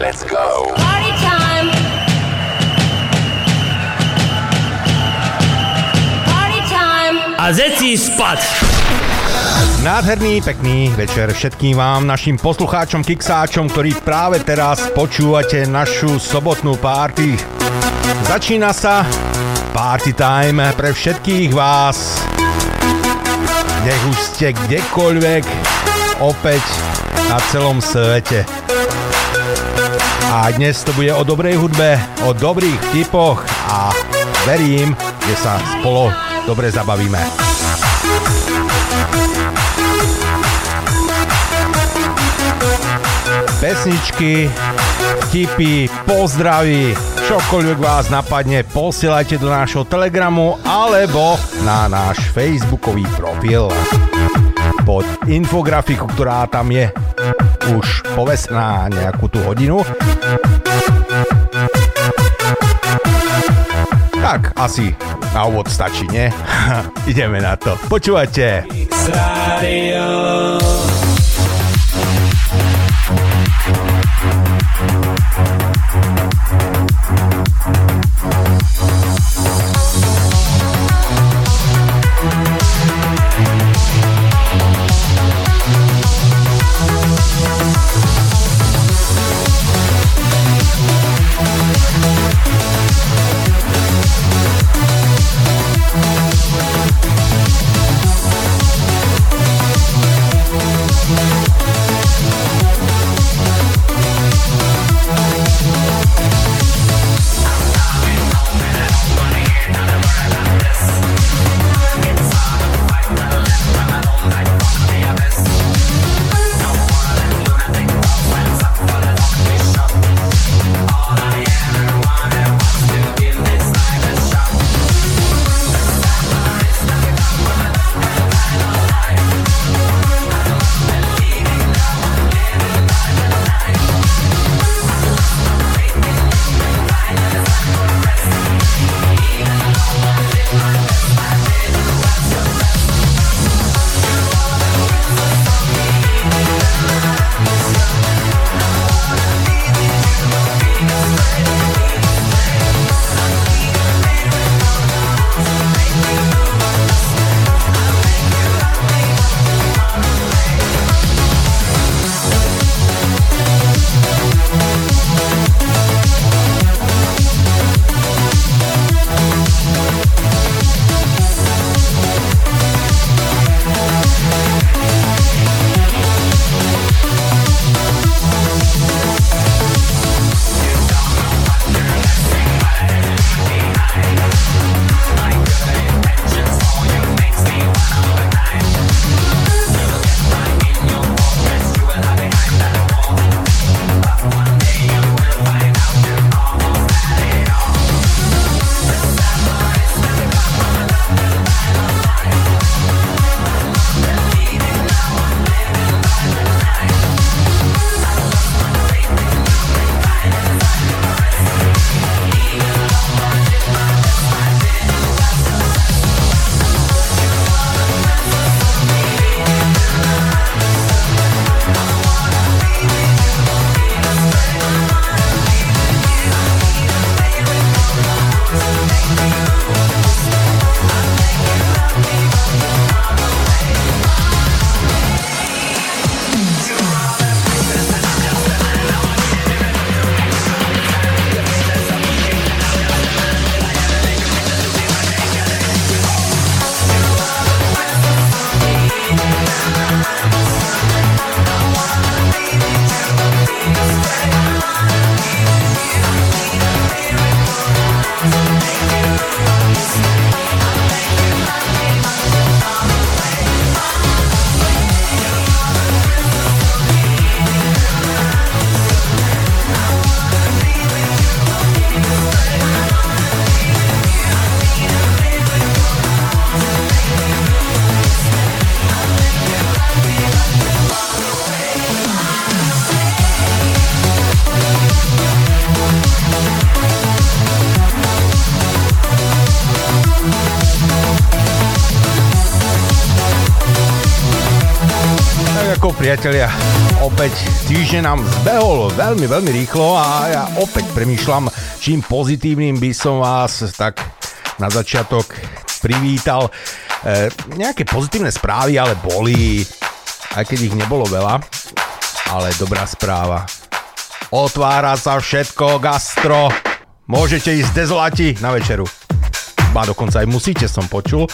Let's go. Party time! Party time! A zeci spať. Nádherný, pekný večer všetkým vám, našim poslucháčom, kiksáčom, ktorí práve teraz počúvate našu sobotnú party. Začína sa party time pre všetkých vás. Nech už ste kdekoľvek, opäť na celom svete. A dnes to bude o dobrej hudbe, o dobrých typoch a verím, že sa spolo dobre zabavíme. pesničky, tipy, pozdravy, čokoľvek vás napadne, posielajte do nášho telegramu alebo na náš facebookový profil pod infografiku, ktorá tam je už povesená nejakú tú hodinu. Tak, asi na úvod stačí, nie? Ideme na to. Počúvate. Priatelia, opäť týždeň nám zbehol veľmi, veľmi rýchlo a ja opäť premýšľam, čím pozitívnym by som vás tak na začiatok privítal. E, nejaké pozitívne správy ale boli, aj keď ich nebolo veľa, ale dobrá správa. Otvára sa všetko, gastro. Môžete ísť dezolati na večeru. Ba dokonca aj musíte, som počul.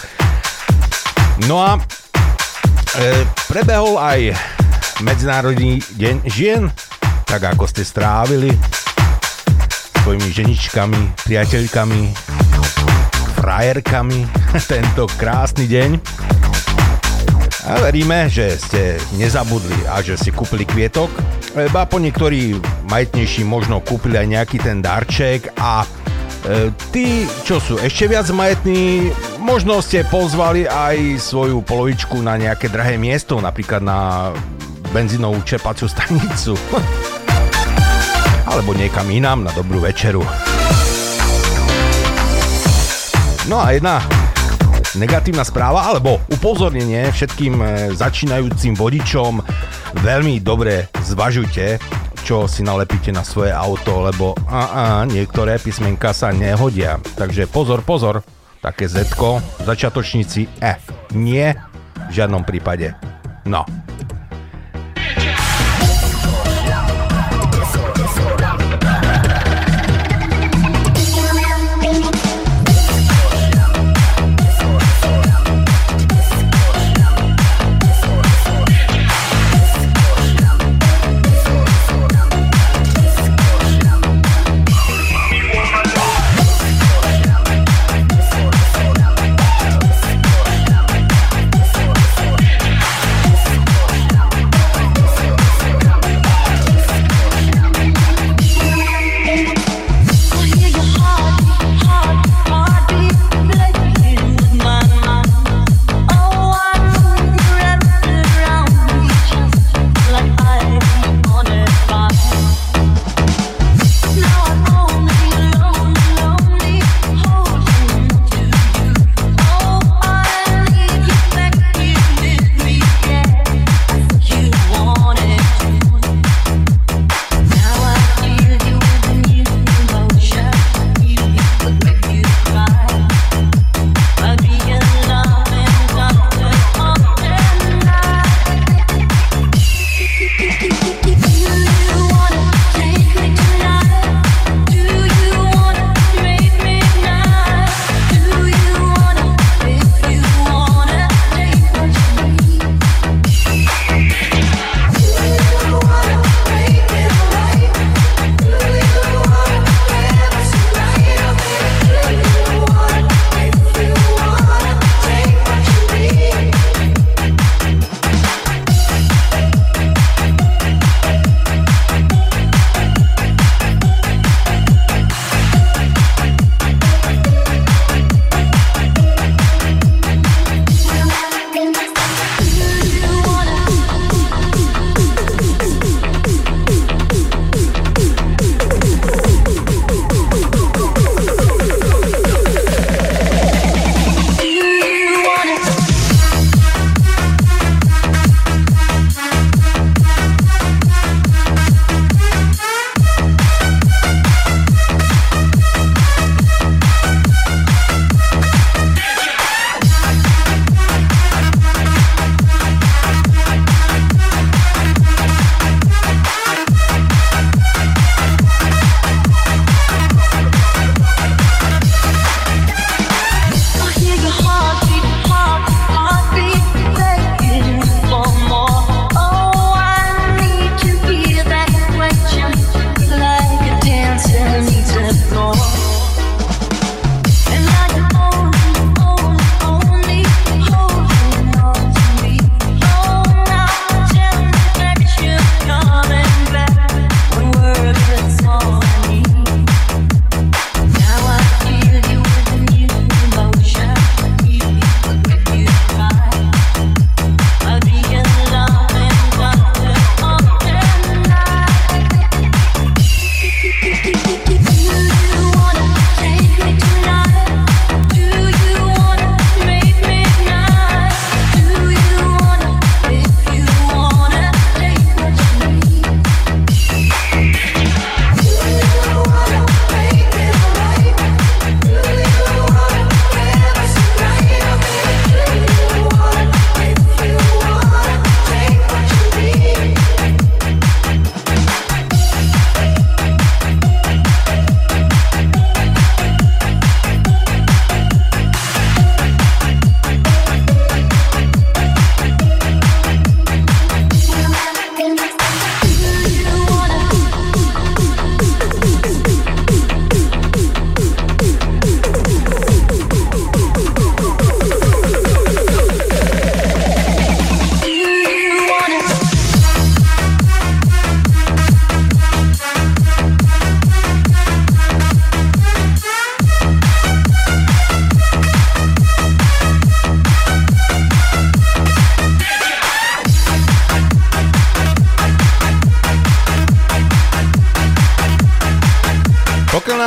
No a e, prebehol aj Medzinárodný deň žien, tak ako ste strávili svojimi ženičkami, priateľkami, frajerkami tento krásny deň. A veríme, že ste nezabudli a že si kúpili kvietok. Ba po niektorí majetnejší možno kúpili aj nejaký ten darček a E, tí, čo sú ešte viac majetní, možno ste pozvali aj svoju polovičku na nejaké drahé miesto, napríklad na benzínovú čerpaciu stanicu. Alebo niekam inám na dobrú večeru. No a jedna negatívna správa alebo upozornenie všetkým e, začínajúcim vodičom. Veľmi dobre zvažujte, čo si nalepíte na svoje auto, lebo a, a, niektoré písmenka sa nehodia. Takže pozor, pozor, také Z, začiatočníci F. Nie, v žiadnom prípade. No,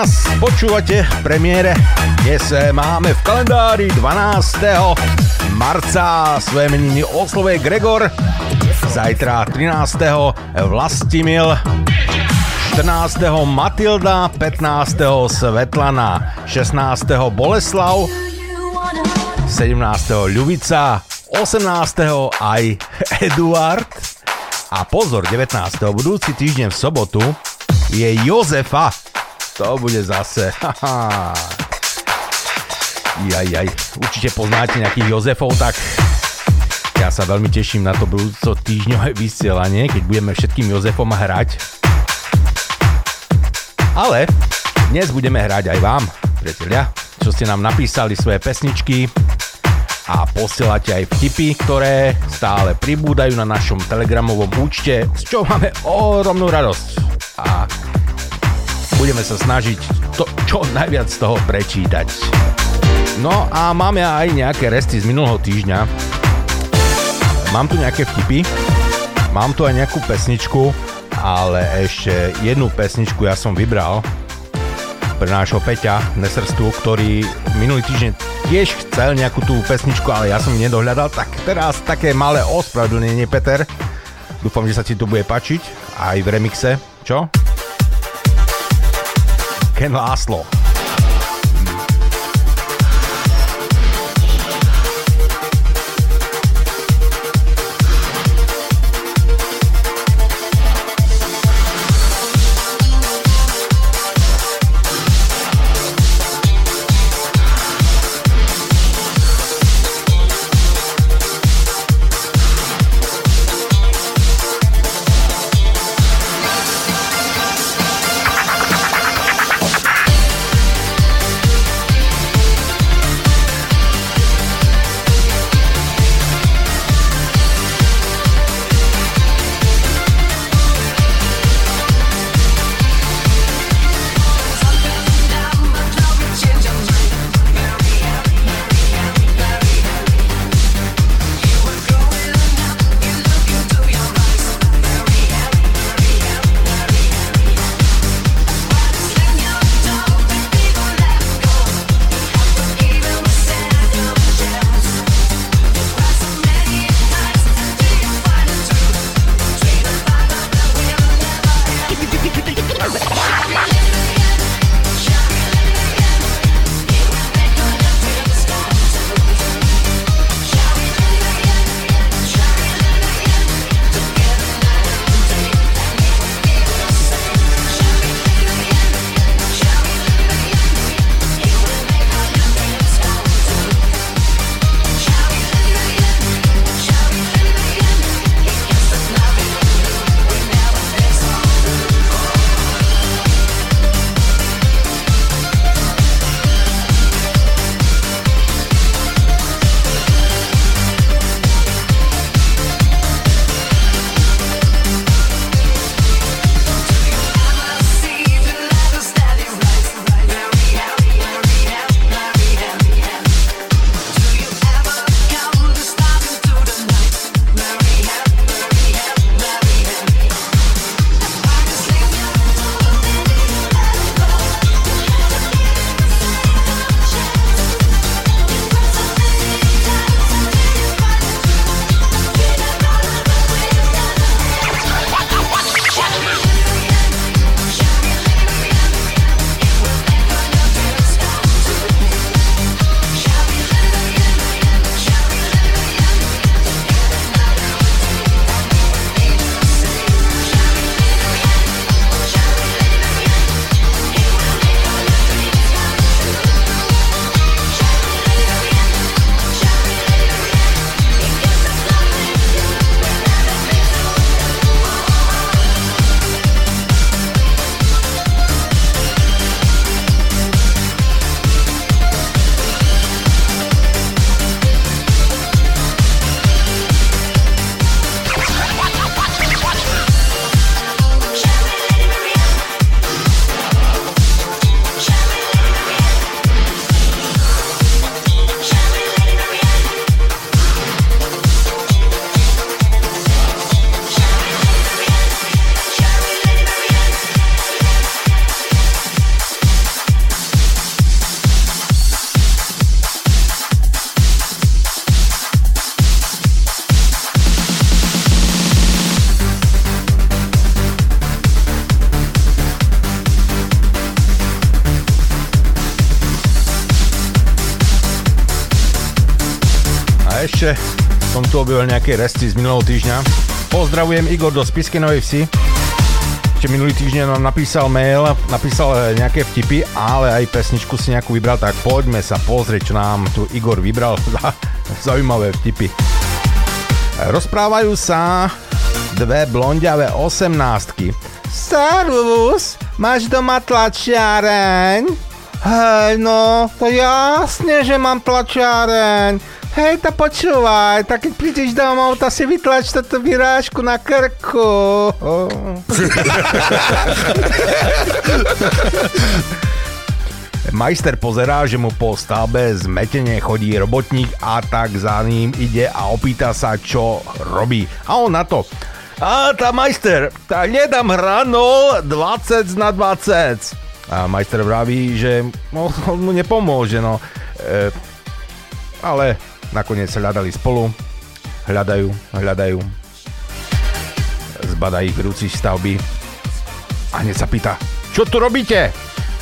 nás počúvate v premiére, dnes eh, máme v kalendári 12. marca svoje meniny oslovuje Gregor, zajtra 13. Vlastimil, 14. Matilda, 15. Svetlana, 16. Boleslav, 17. Ľubica, 18. aj Eduard a pozor, 19. budúci týždeň v sobotu je Jozefa. To bude zase. Jaj. Určite poznáte nejakých Jozefov, tak ja sa veľmi teším na to budúco týždňové vysielanie, keď budeme všetkým Jozefom hrať. Ale dnes budeme hrať aj vám, priatelia, čo ste nám napísali svoje pesničky a posielate aj vtipy, ktoré stále pribúdajú na našom telegramovom účte, z čoho máme ohromnú radosť. A budeme sa snažiť to, čo najviac z toho prečítať. No a máme aj nejaké resty z minulého týždňa. Mám tu nejaké vtipy, mám tu aj nejakú pesničku, ale ešte jednu pesničku ja som vybral pre nášho Peťa Nesrstu, ktorý minulý týždeň tiež chcel nejakú tú pesničku, ale ja som nedohľadal, tak teraz také malé ospravedlnenie, Peter. Dúfam, že sa ti to bude pačiť, aj v remixe. Čo? Ken Laszlo. Objavil nejaké resty z minulého týždňa. Pozdravujem Igor do Spisky Novej Vsi. Ešte minulý týždeň nám napísal mail, napísal nejaké vtipy, ale aj pesničku si nejakú vybral, tak poďme sa pozrieť, čo nám tu Igor vybral za zaujímavé vtipy. Rozprávajú sa dve blondiavé osemnáctky. Servus, máš doma tlačiareň? Hej, no, to jasne, že mám tlačiareň. Hej, to počúvaj, tak keď prídeš domov, to si vytlač toto vyrážku na krku. Majster pozerá, že mu po stavbe zmetene chodí robotník a tak za ním ide a opýta sa, čo robí. A on na to. A tá majster, tá nedám hranol 20 na 20. A majster vraví, že no, mu nepomôže, no. E, ale Nakoniec hľadali spolu, hľadajú, hľadajú. Zbada ich vedúci stavby a hneď sa pýta, čo tu robíte?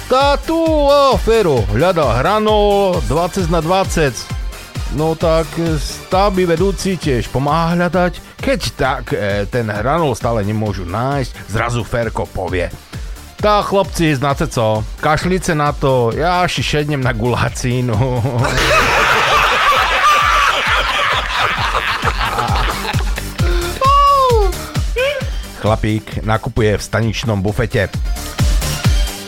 Tá tu, o, Fero, hľada hranol 20 na 20. No tak stavby vedúci tiež pomáha hľadať. Keď tak e, ten hranol stále nemôžu nájsť, zrazu Ferko povie. Tá chlopci, znáte co, kašlice na to, ja si šednem na gulacínu. Chlapík nakupuje v staničnom bufete.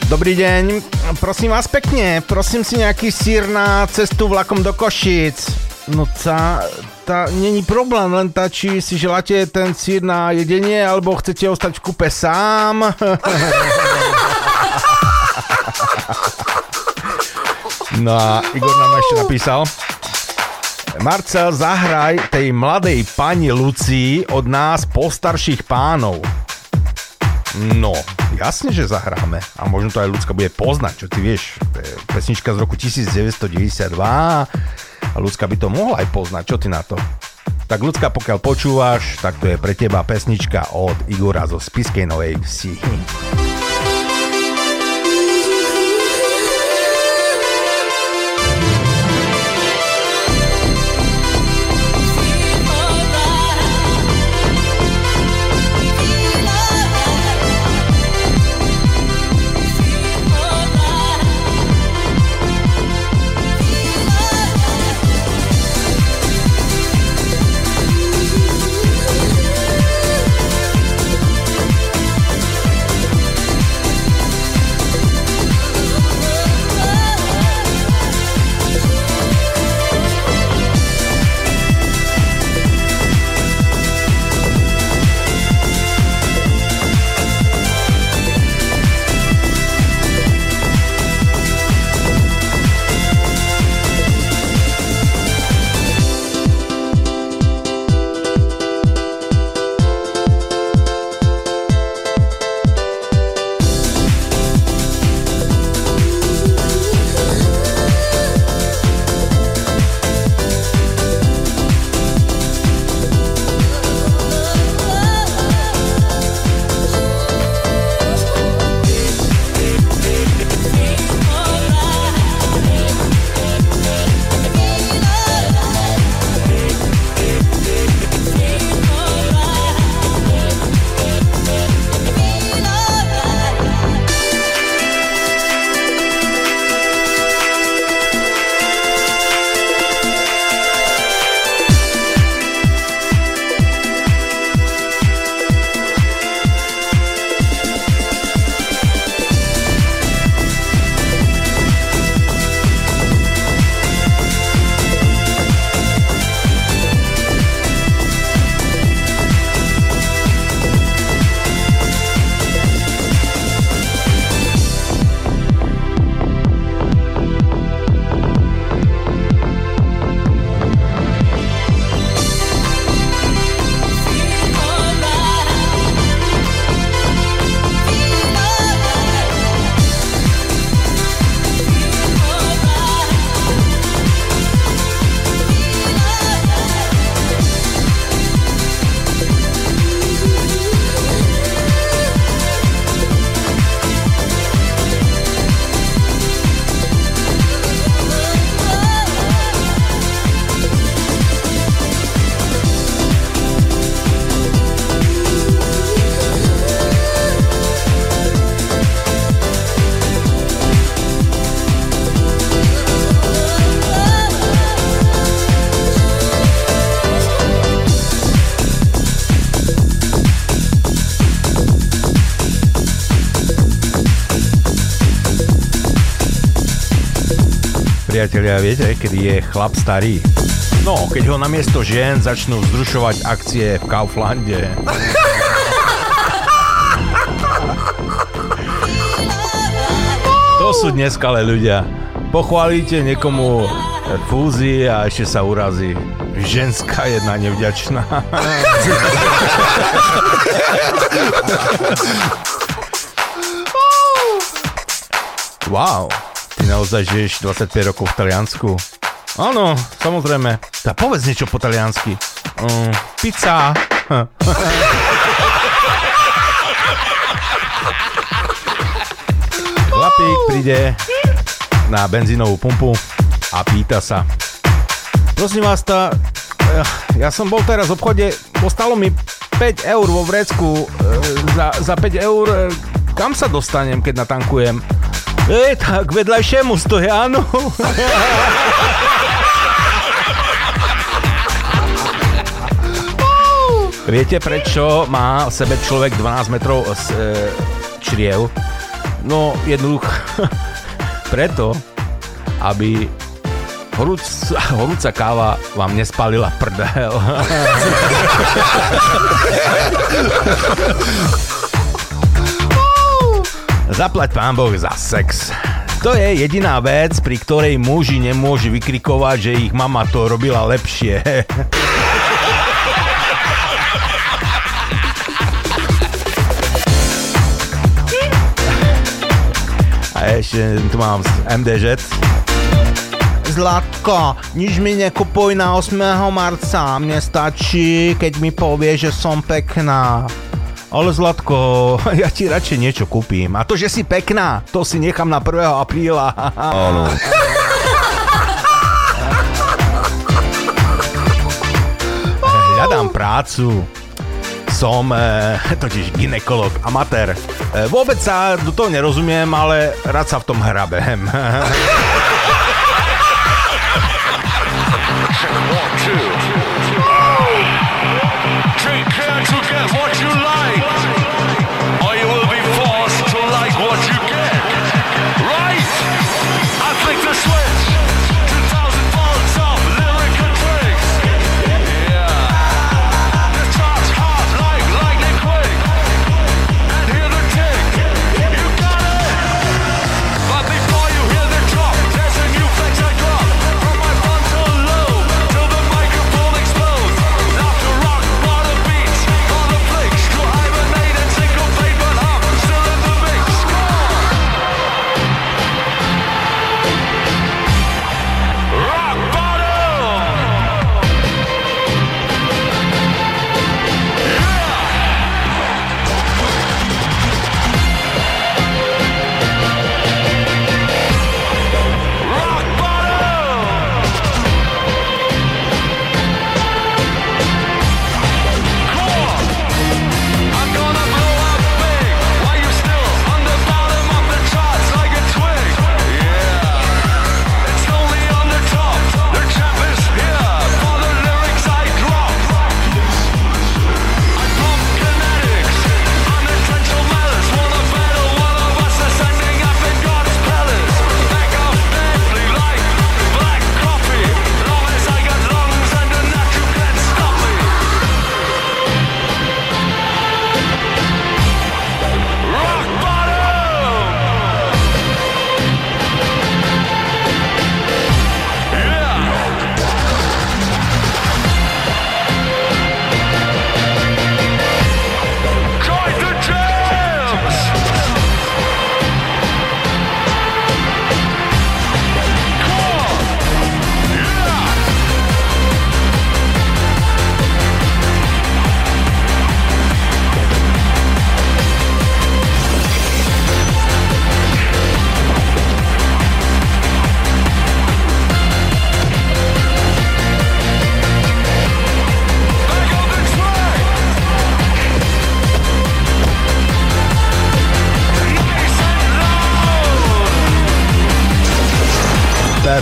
Dobrý deň, prosím vás pekne, prosím si nejaký sír na cestu vlakom do Košic. No tá, tá není problém, len tá, či si želáte ten sír na jedenie, alebo chcete ostať v kupe sám. No a Igor nám ešte napísal, Marcel, zahraj tej mladej pani Lucii od nás postarších pánov. No, jasne, že zahráme. A možno to aj ľudská bude poznať, čo ty vieš. Pesnička z roku 1992 a ľudská by to mohla aj poznať. Čo ty na to? Tak ľudská, pokiaľ počúvaš, tak to je pre teba pesnička od Igora zo Spiskej Novej Vsi. Viete, kedy je chlap starý? No, keď ho namiesto žien začnú vzrušovať akcie v Kauflande. To sú dneska ale ľudia. Pochválite niekomu fúzi a ešte sa urazí. Ženská jedna nevďačná. Wow, ty naozaj žiješ 25 rokov v Taliansku? Áno, samozrejme. Tak povedz niečo po taliansky. Mm, pizza. Chlapík príde na benzínovú pumpu a pýta sa. Prosím vás, tá, ja som bol teraz v obchode, postalo mi 5 eur vo vrecku. E, za, za 5 eur e, kam sa dostanem, keď natankujem? E, tak vedľajšiemu stojí, áno. Viete, prečo má v sebe človek 12 metrov e, čriev? No, jednoducho, preto, aby horúc, horúca káva vám nespalila prdel. Zaplať pán Boh za sex. To je jediná vec, pri ktorej muži nemôžu vykrikovať, že ich mama to robila lepšie. A ešte tu mám MDŽ. Zlatko, nič mi nekupuj na 8. marca. Mne stačí, keď mi povie, že som pekná. Ale Zlatko, ja ti radšej niečo kúpim. A to, že si pekná, to si nechám na 1. apríla. Áno. Hľadám prácu. Som e, totiž ginekolog, amatér. E, vôbec sa do toho nerozumiem, ale rád sa v tom hrabem.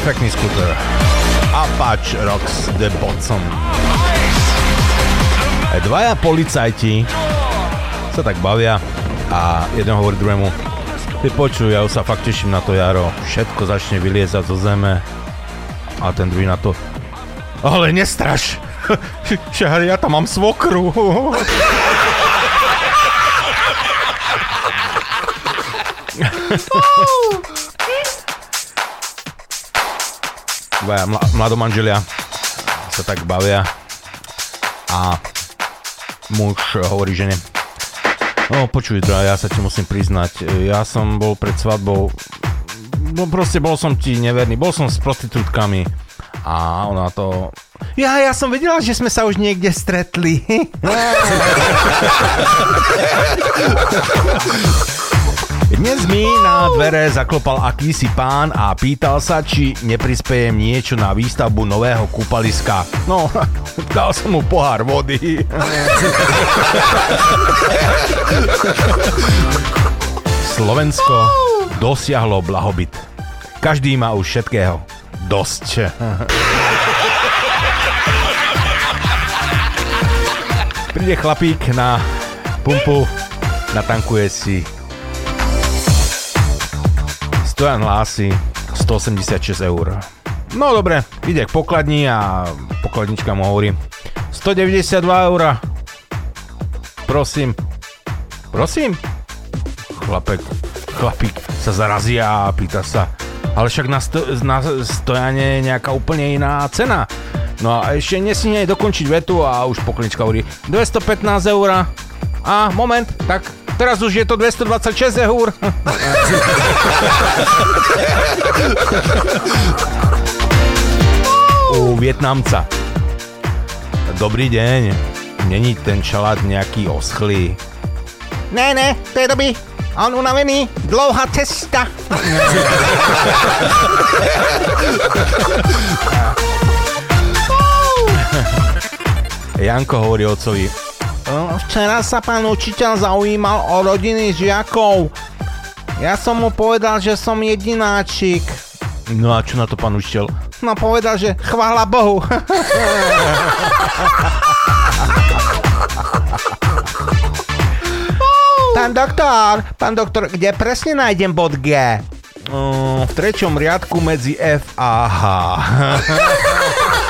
Perfektný skuter. Apache Rocks the Bottom. Dvaja policajti sa tak bavia a jeden hovorí druhému Ty počuj, ja už sa fakt teším na to jaro. Všetko začne vyliezať zo zeme. A ten druhý na to, ale nestraš, však ja tam mám svokru. Dvaja mla- mladomanželia sa tak bavia a muž hovorí žene, no počuj, ja sa ti musím priznať, ja som bol pred svadbou, no proste bol som ti neverný, bol som s prostitútkami a ona to... Ja, ja som vedela, že sme sa už niekde stretli. Dnes mi na dvere zaklopal akýsi pán a pýtal sa, či neprispejem niečo na výstavbu nového kúpaliska. No, dal som mu pohár vody. Slovensko dosiahlo blahobyt. Každý má už všetkého dosť. Príde chlapík na pumpu, natankuje si Stojan hlási 186 eur. No dobre, ide k pokladni a pokladnička mu hovorí 192 eur. Prosím. Prosím? Chlapek, chlapík sa zarazí a pýta sa, ale však na, sto, na stojane je nejaká úplne iná cena. No a ešte nesmie dokončiť vetu a už pokladnička hovorí 215 eur. A moment, tak teraz už je to 226 eur. U Vietnamca. Dobrý deň. Není ten čalát nejaký oschlý? Ne, ne, to je dobrý. On unavený, dlouhá cesta. Janko hovorí otcovi, Včera sa pán učiteľ zaujímal o rodiny žiakov. Ja som mu povedal, že som jedináčik. No a čo na to pán učiteľ? No povedal, že chvála Bohu. pán doktor, pán doktor, kde presne nájdem bod G? Uh, v treťom riadku medzi F a H.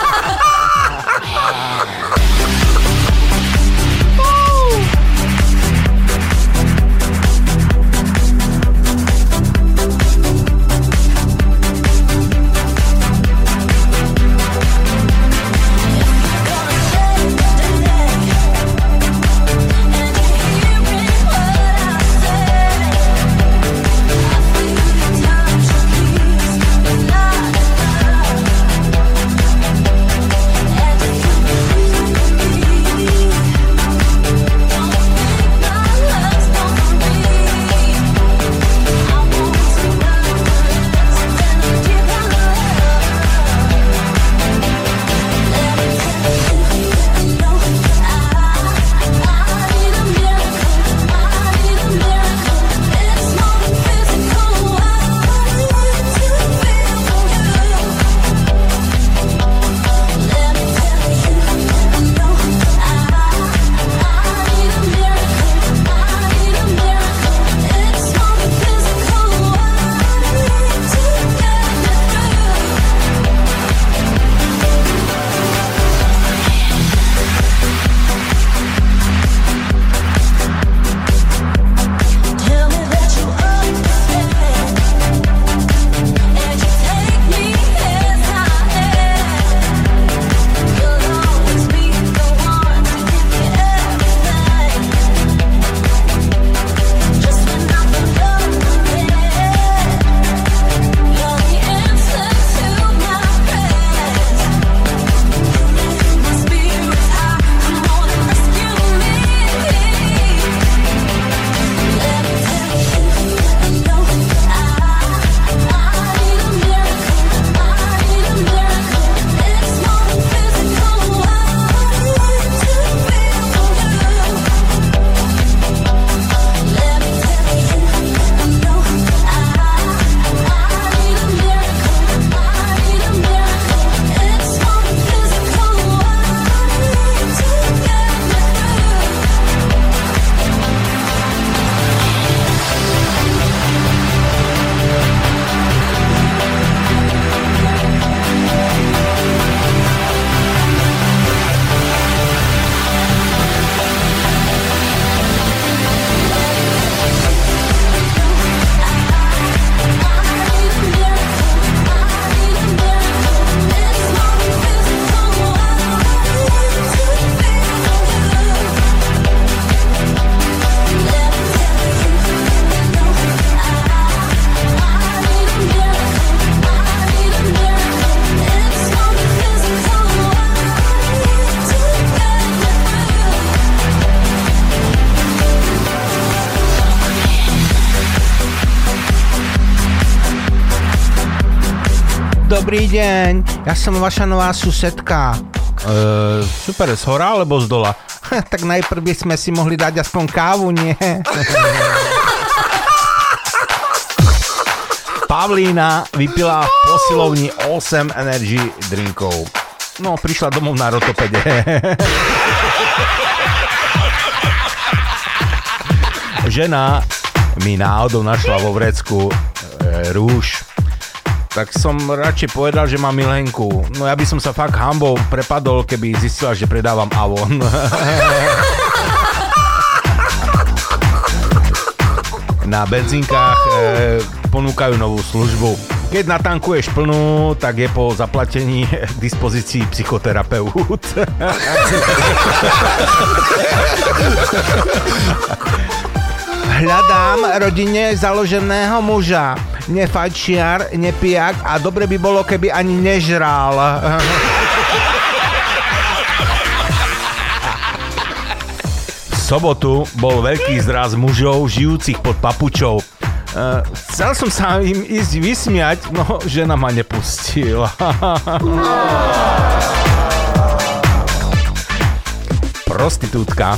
Dobrý deň, ja som vaša nová susedka. Uh, super, z hora alebo z dola? tak najprv by sme si mohli dať aspoň kávu, nie? Pavlína vypila v posilovni 8 energy drinkov. No, prišla domov na rotopede. Žena mi náhodou našla vo vrecku e, rúž. Tak som radšej povedal, že mám milenku. No ja by som sa fakt hambou prepadol, keby zistila, že predávam Avon. Na benzínkach e, ponúkajú novú službu. Keď natankuješ plnú, tak je po zaplatení k dispozícii psychoterapeut. Hľadám rodine založeného muža. Nefajčiar, nepijak a dobre by bolo, keby ani nežral. Sobotu bol veľký zraz mužov žijúcich pod papučou. Uh, chcel som sa im ísť vysmiať, no žena ma nepustila. Prostitútka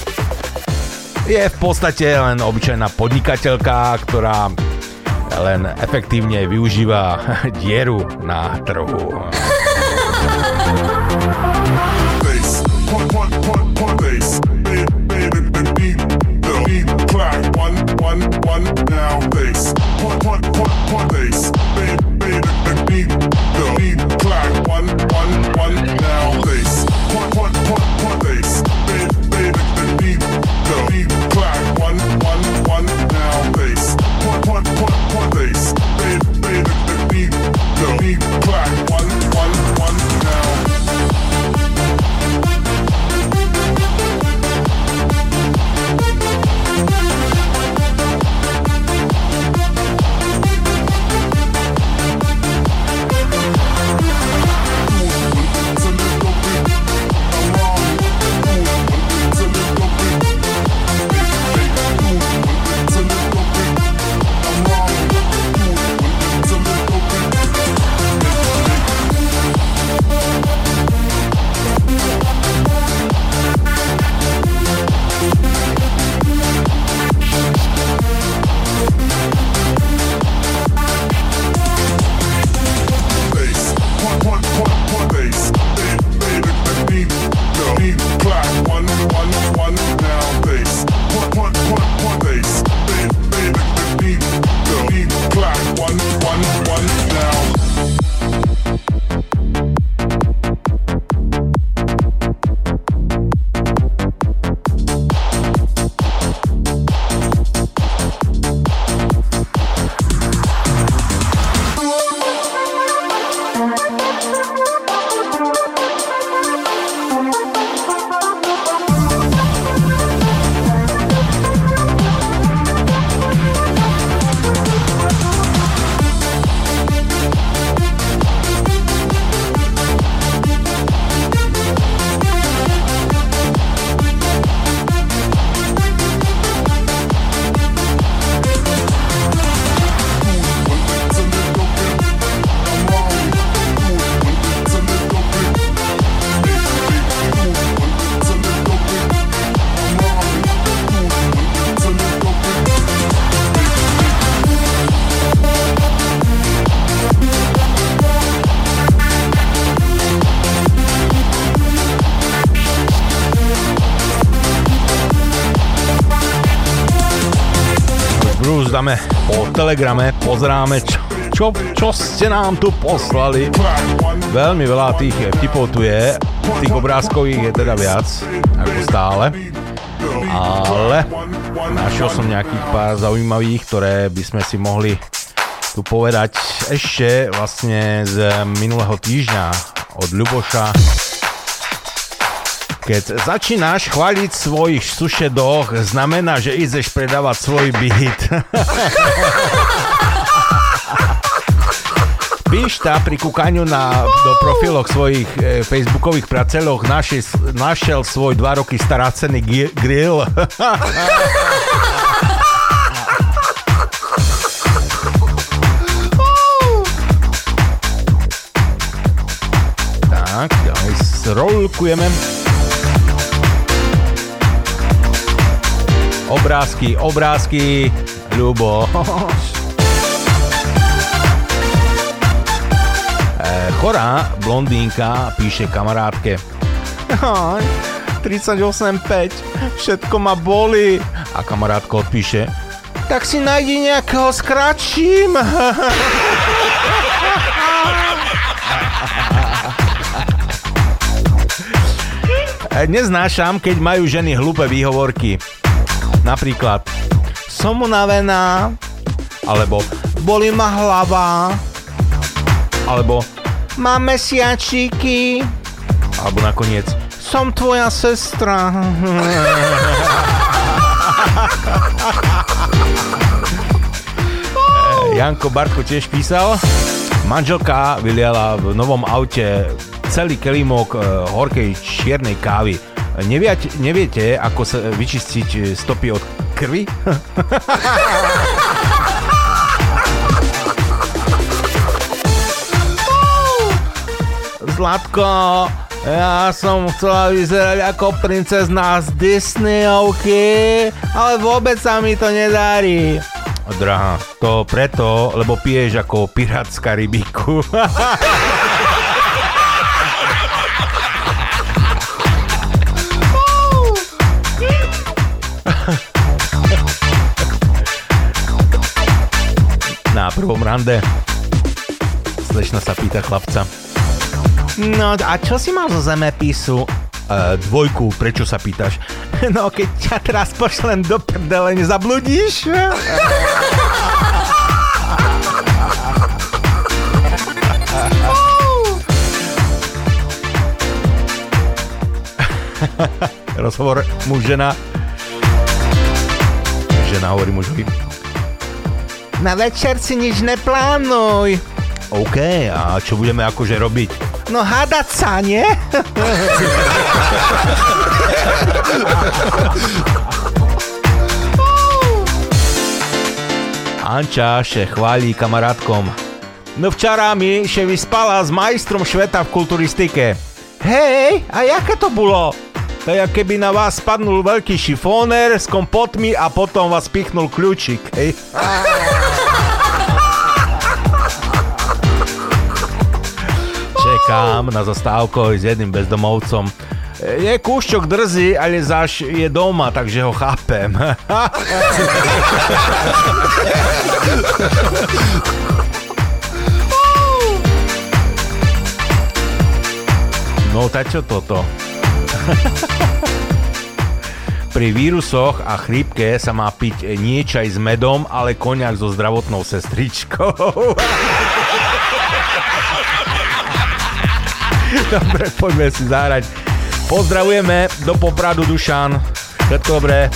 je v podstate len obyčajná podnikateľka, ktorá len efektívne využíva dieru na trhu. Telegrame, pozráme, čo, čo, čo ste nám tu poslali. Veľmi veľa tých vtipov tu je, tých obrázkových je teda viac, ako stále. Ale našiel som nejakých pár zaujímavých, ktoré by sme si mohli tu povedať ešte vlastne z minulého týždňa od Ľuboša. Keď začínaš chváliť svojich sušedoch, znamená, že ideš predávať svoj byt. Pišta pri kúkaniu na, do profiloch svojich e, facebookových praceloch našiel, našiel svoj dva roky starácený gi- grill. rolkujeme. Obrázky, obrázky, Ľubo. chorá blondínka píše kamarátke. 38,5, všetko ma boli. A kamarátko odpíše, tak si nájdi nejakého s kratším. E, Neznášam, keď majú ženy hlúpe výhovorky. Napríklad, som unavená, alebo boli ma hlava, alebo mám mesiačiky, alebo nakoniec, som tvoja sestra. E, Janko Bartko tiež písal, manželka vyliala v novom aute celý kelímok e, horkej čiernej kávy. Neviete, neviete, ako sa vyčistiť stopy od krvi? Zlatko, ja som chcela vyzerať ako princezná z Disneyovky, ale vôbec sa mi to nedarí. Drahá, to preto, lebo piješ ako pirát z Karibiku. Na prvom rande slečna sa pýta chlapca. No a čo si mal zo zemepisu? E, dvojku, prečo sa pýtaš? No keď ťa teraz pošlem do prdele, nezabludíš? Rozhovor muž-žena. Žena hovorí mužovi. Na večer si nič neplánuj. OK, a čo budeme akože robiť? No hádať sa, nie? Anča še chválí kamarátkom. No včera mi še vyspala s majstrom šveta v kulturistike. Hej, a jaké to bolo? To je, keby na vás spadnul veľký šifóner s kompotmi a potom vás pichnul kľúčik, hej? Čekám na zastávko s jedným bezdomovcom. Je kúšťok drzý, ale zaš je doma, takže ho chápem. No, tak čo toto? Pri vírusoch a chrípke sa má piť nie čaj s medom, ale koniak so zdravotnou sestričkou. Dobre, poďme si zahrať. Pozdravujeme do Popradu Dušan. Všetko dobré.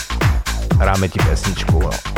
Hráme ti pesničku.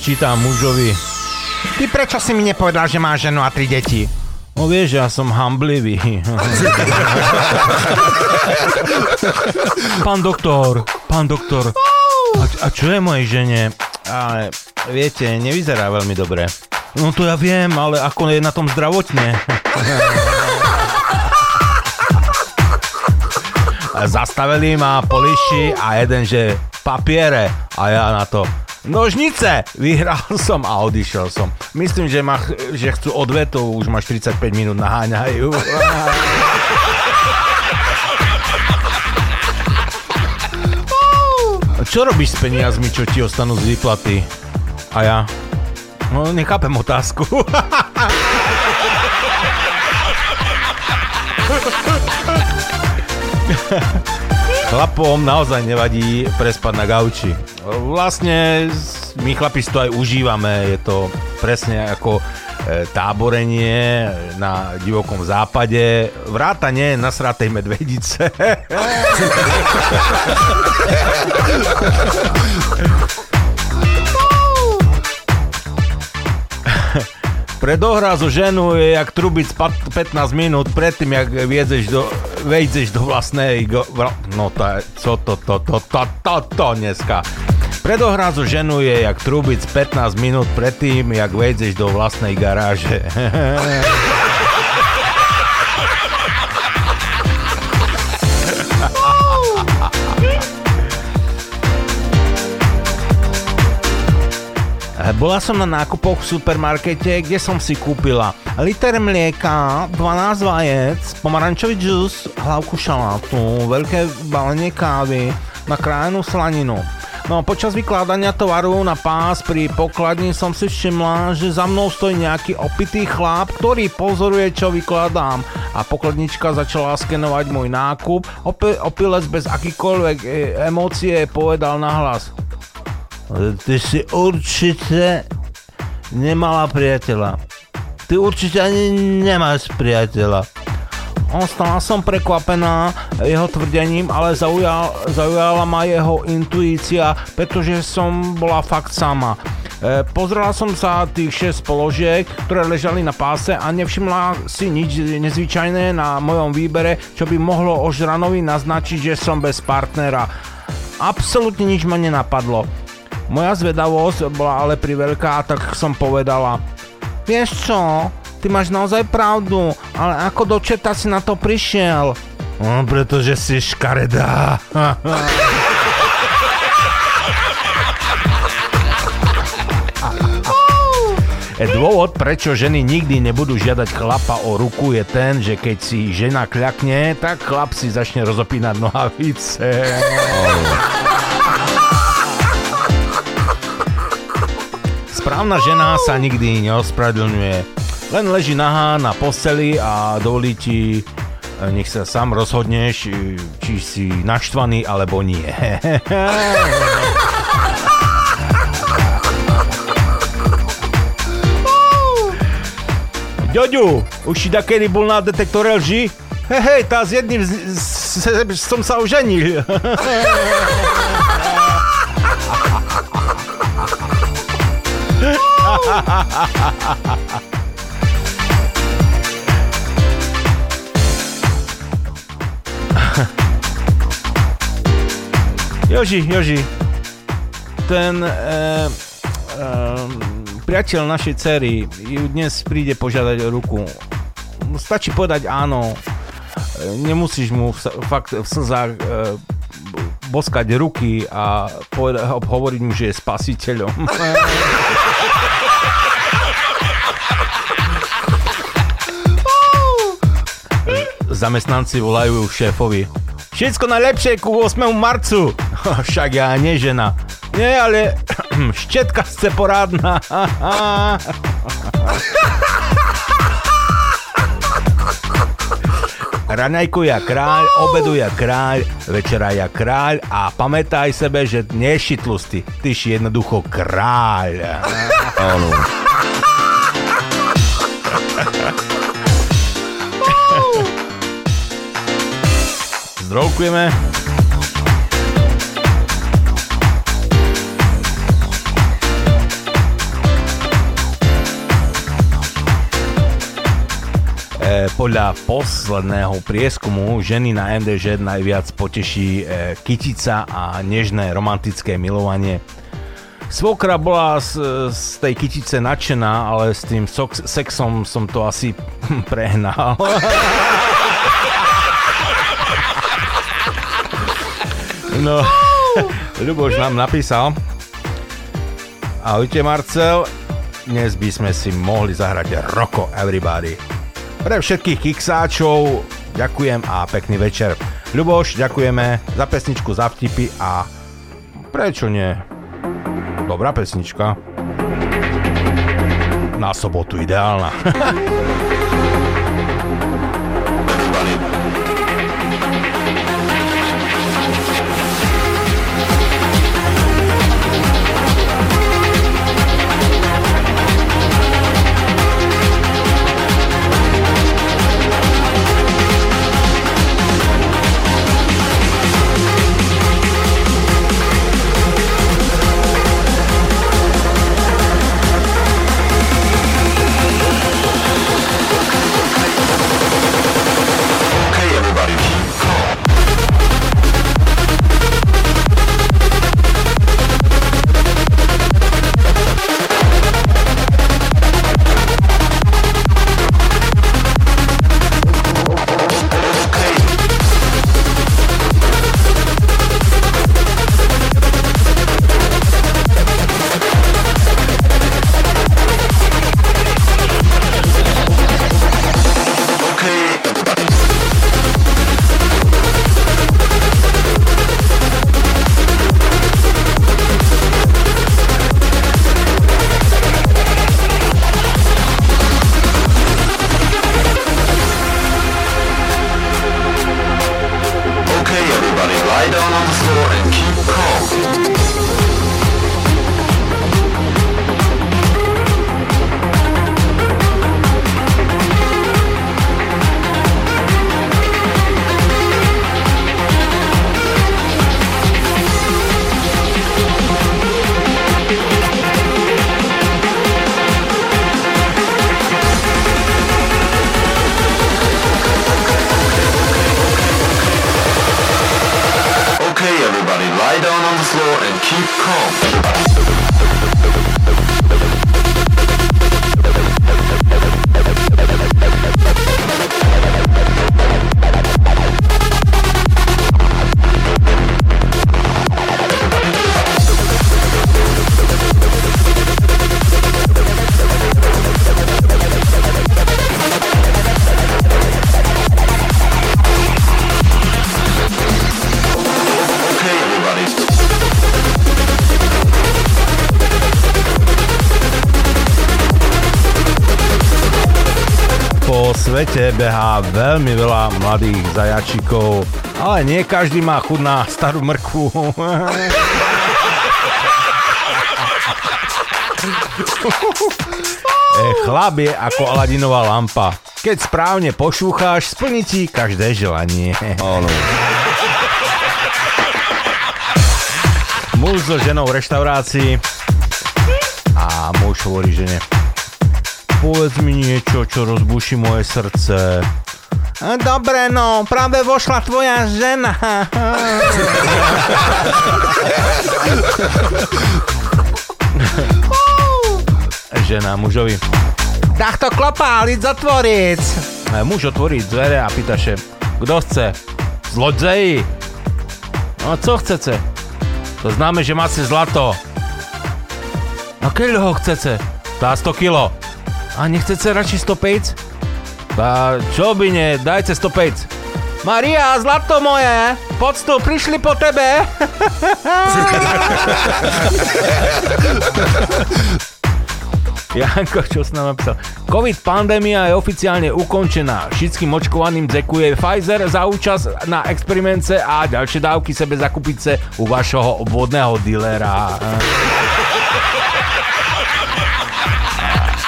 Žena vyčíta mužovi. Ty prečo si mi nepovedal, že máš ženu a tri deti? No vieš, ja som hamblivý. pán doktor, pán doktor. A, a čo je mojej žene? Ale viete, nevyzerá veľmi dobre. No to ja viem, ale ako je na tom zdravotne. Zastavili ma poliši a jeden, že papiere a ja na to Nožnice! Vyhral som a odišiel som. Myslím, že, ma, že chcú odvetu, už ma 45 minút naháňajú. Čo robíš s peniazmi, čo ti ostanú z výplaty? A ja? No, nechápem otázku. Chlapom naozaj nevadí prespať na gauči. Vlastne my chlapi to aj užívame, je to presne ako e, táborenie na divokom západe, vrátanie nasratej medvedice. Predohra zo ženu je jak trubic 15 minút predtým, jak viedzeš do, vejdeš do vlastnej... Go, no to je, co to, to, to, to, to, to dneska. Predohra zo ženu je jak trubic 15 minút predtým, jak vejdeš do vlastnej garáže. Bola som na nákupoch v supermarkete, kde som si kúpila liter mlieka, 12 vajec, pomarančový džus, hlavku šalátu, veľké balenie kávy, nakrájenú slaninu. No počas vykladania tovaru na pás pri pokladni som si všimla, že za mnou stojí nejaký opitý chlap, ktorý pozoruje, čo vykladám. A pokladnička začala skenovať môj nákup. Opi- opilec bez akýkoľvek e- emócie povedal nahlas. Ty si určite nemala priateľa. Ty určite ani nemáš priateľa. Ostala som prekvapená jeho tvrdením, ale zaujal, zaujala ma jeho intuícia, pretože som bola fakt sama. E, pozrela som sa tých 6 položiek, ktoré ležali na páse a nevšimla si nič nezvyčajné na mojom výbere, čo by mohlo ožranovi naznačiť, že som bez partnera. Absolútne nič ma nenapadlo. Moja zvedavosť bola ale priveľká, tak som povedala, vieš čo, ty máš naozaj pravdu, ale ako do četa si na to prišiel? No, pretože si škaredá. Dôvod, prečo ženy nikdy nebudú žiadať chlapa o ruku je ten, že keď si žena kľakne, tak chlap si začne rozopínať nohavice. Správna žena sa nikdy neospravedlňuje. Len leží nahá na posteli a dovolí ti e, nech sa sám rozhodneš, e, či si naštvaný alebo nie. Ďoďu, už si takedy bol na detektore lži? Hej, hej, tá s jedným z, z, z, som sa oženil. Joži, Joži, ten e, e, priateľ našej cery ju dnes príde požiadať o ruku. Stačí povedať áno. E, Nemusíš mu v, fakt v slzách e, boskať ruky a poveda- hovoriť mu, že je spasiteľom. Zamestnanci volajú šéfovi. Všetko najlepšie ku 8. marcu. Však ja nie žena. Nie, ale štetka chce porádna. Raňajku ja kráľ, obedu ja kráľ, večera ja kráľ a pamätaj sebe, že tlustý, ty si jednoducho kráľ. Áno. Zdrovkujeme. E, podľa posledného prieskumu ženy na MDŽ najviac poteší e, kytica a nežné romantické milovanie. Svokra bola z, z tej kytice nadšená, ale s tým sexom som to asi prehnal. No, Ľuboš nám napísal. Ahojte Marcel, dnes by sme si mohli zahrať Roko Everybody. Pre všetkých kiksáčov ďakujem a pekný večer. Ľuboš, ďakujeme za pesničku, za vtipy a prečo nie? Dobrá pesnička. Na sobotu ideálna. svete behá veľmi veľa mladých zajačikov, ale nie každý má chud na starú mrkvu. e, chlap je ako Aladinová lampa. Keď správne pošúcháš, splní ti každé želanie. Áno. Muž so ženou v reštaurácii a muž hovorí žene Povedz mi niečo, čo rozbuší moje srdce. Dobre, no, práve vošla tvoja žena. Žena mužovi. Tak to klopá, lid zatvoriť. Muž otvorí dvere a pýta še, kto chce? Zlodzeji. No co chcete? To známe, že máte zlato. A keď ho chcete? Tá 100 kilo. A nechcete radši 105? Tá čo by nie, dajte 105. Maria, zlato moje, poď tu, prišli po tebe. Janko, čo s nám napísal? COVID pandémia je oficiálne ukončená. Všetkým očkovaným dzekuje Pfizer za účasť na experimente a ďalšie dávky sebe zakúpice u vašho obvodného dilera.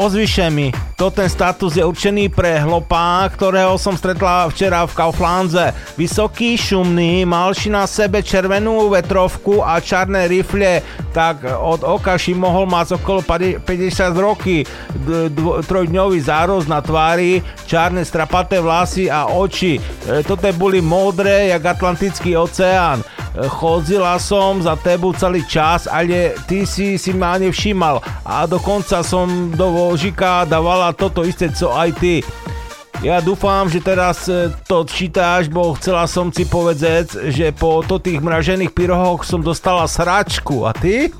Ozvyše mi, to ten status je určený pre hlopá, ktorého som stretla včera v Kauflandze. Vysoký, šumný, malší na sebe červenú vetrovku a čarné rifle, tak od okaši mohol mať okolo 50 roky. Dvo- trojdňový zároz na tvári, čarné strapaté vlasy a oči. E, toto boli modré, jak Atlantický oceán. Chodzila som za tebu celý čas, ale ty si si ma nevšímal a dokonca som do vožika dávala toto isté, co aj ty. Ja dúfam, že teraz e, to čítáš, bo chcela som si povedať, že po to tých mražených pyrohoch som dostala sračku. A ty?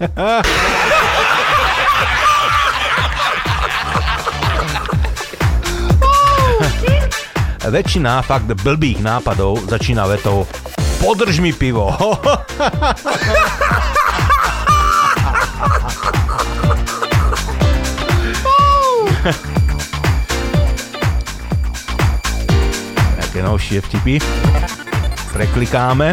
Väčšina fakt blbých nápadov začína vetou Podrž mi pivo. Také novšie vtipy. Preklikáme.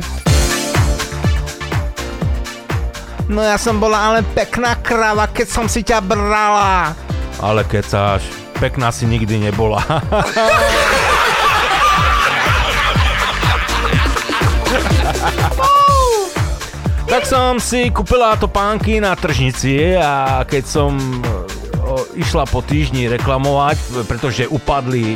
No ja som bola ale pekná krava, keď som si ťa brala. Ale kecáš, pekná si nikdy nebola. tak som si kúpila topánky na tržnici a keď som o, išla po týždni reklamovať, pretože upadli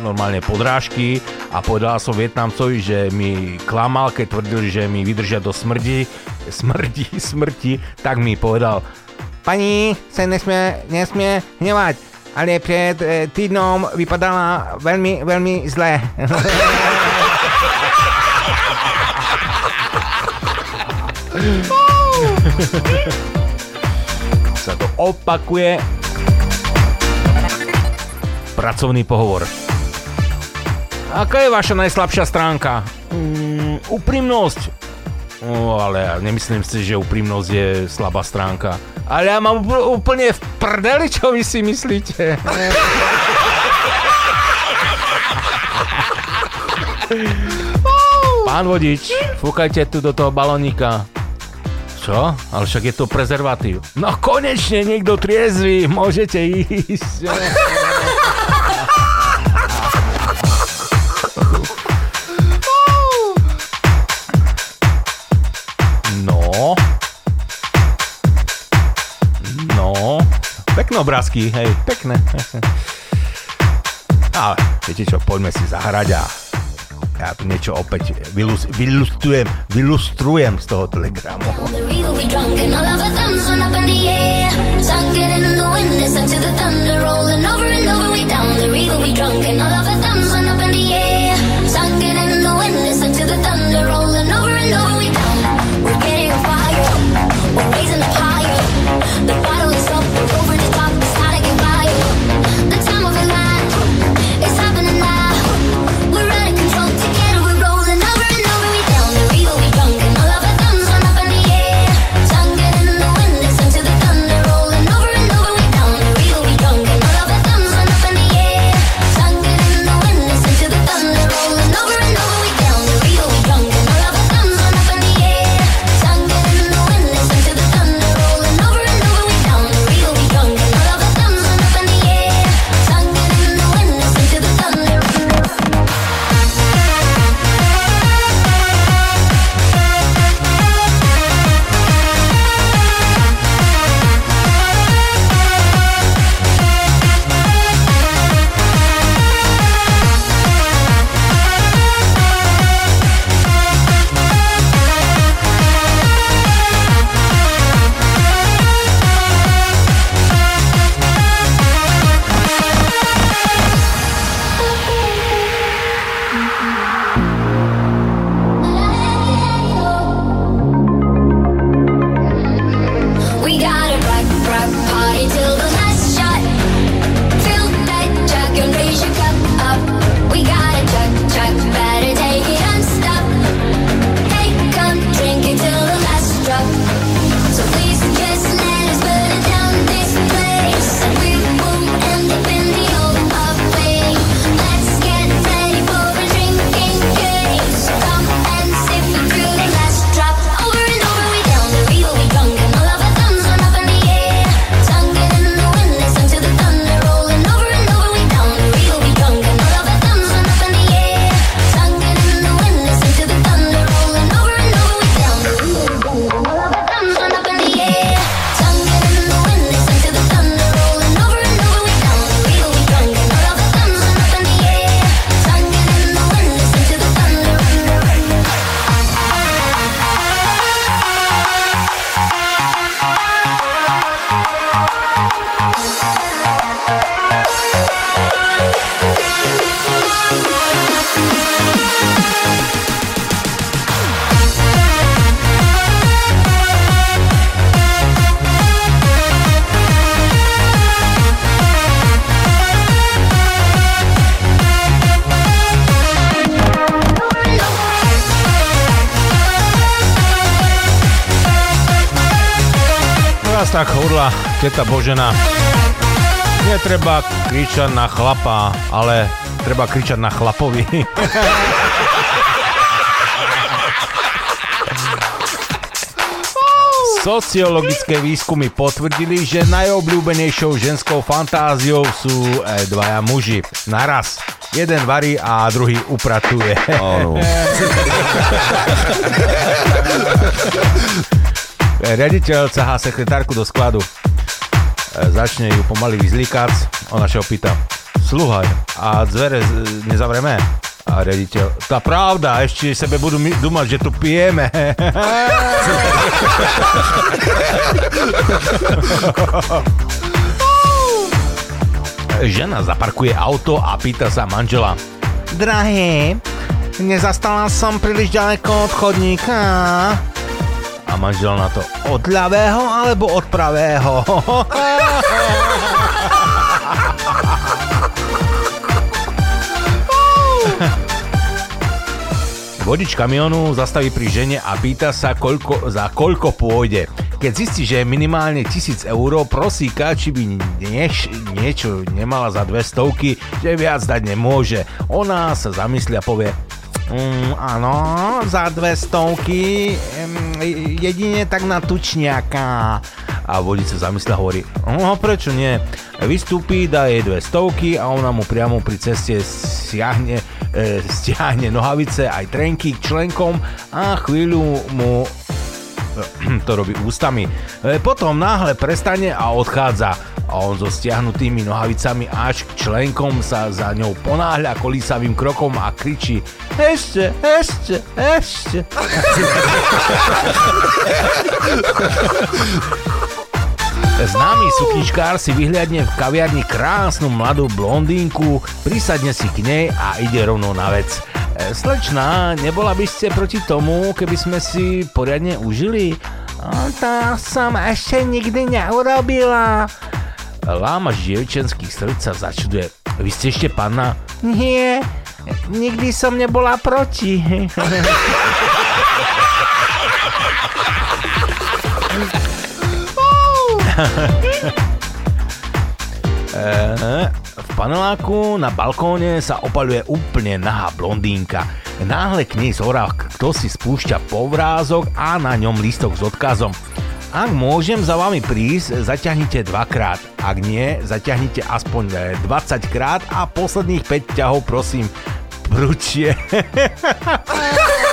normálne podrážky a povedala som Vietnamcovi, že mi klamal, keď tvrdil, že mi vydržia do smrti, smrti, smrti, tak mi povedal, pani sa nesmie, nesmie hnevať, ale pred e, týdnom vypadala veľmi, veľmi zle. sa to opakuje. Pracovný pohovor. Aká je vaša najslabšia stránka? Mm, úprimnosť. No, ale ja nemyslím si, že úprimnosť je slabá stránka. Ale ja mám úplne v prdeli, čo vy si myslíte. Pán vodič, fúkajte tu do toho balónika. Čo? Ale však je to prezervatív. No konečne niekto triezvy, môžete ísť. No. No. Pekné obrázky, hej, pekné. Ale viete čo, poďme si zahrať a ja tu niečo opäť vylus, vylustrujem, vylustrujem z toho telegramu. The tak hovorila teta Božena. Netreba kričať na chlapa, ale treba kričať na chlapovi. Sociologické výskumy potvrdili, že najobľúbenejšou ženskou fantáziou sú e, dvaja muži. Naraz. Jeden varí a druhý upratuje. Áno. Riaditeľ cahá sekretárku do skladu. E, Začne ju pomaly vyzlíkať. Ona sa opýta, sluhaj, a dvere nezavreme? A riaditeľ, tá pravda, ešte sebe budú my- dumať, že tu pijeme. Žena zaparkuje auto a pýta sa manžela. Drahý, nezastala som príliš ďaleko od chodníka. A manžel na to, od ľavého alebo od pravého? Vodič kamionu zastaví pri žene a pýta sa, koľko, za koľko pôjde. Keď zistí, že je minimálne 1000 eur, prosíka, či by nieš, niečo nemala za dve stovky, že viac dať nemôže. Ona sa zamyslí a povie, Mm, áno, za dve stovky, mm, jedine tak na tučniaka. A vodič sa zamyslí a hovorí, no prečo nie? Vystúpi, dá jej dve stovky a ona mu priamo pri ceste siahne, e, stiahne nohavice aj trenky k členkom a chvíľu mu to robí ústami. E, Potom náhle prestane a odchádza. A on so stiahnutými nohavicami až k členkom sa za ňou ponáhľa kolísavým krokom a kričí Ešte, ešte, ešte. Známy sukničkár si vyhliadne v kaviarni krásnu mladú blondínku, prisadne si k nej a ide rovno na vec. E, Slečná, nebola by ste proti tomu, keby sme si poriadne užili? "A To som ešte nikdy neurobila. Lámač dievčenských srdc sa začuduje. Vy ste ešte panna? Nie, nikdy som nebola proti. Eh, V paneláku na balkóne sa opaluje úplne nahá blondínka. Náhle k nej z kto si spúšťa povrázok a na ňom lístok s odkazom. Ak môžem za vami prísť, zaťahnite dvakrát. Ak nie, zaťahnite aspoň eh, 20 krát a posledných 5 ťahov prosím prúčie.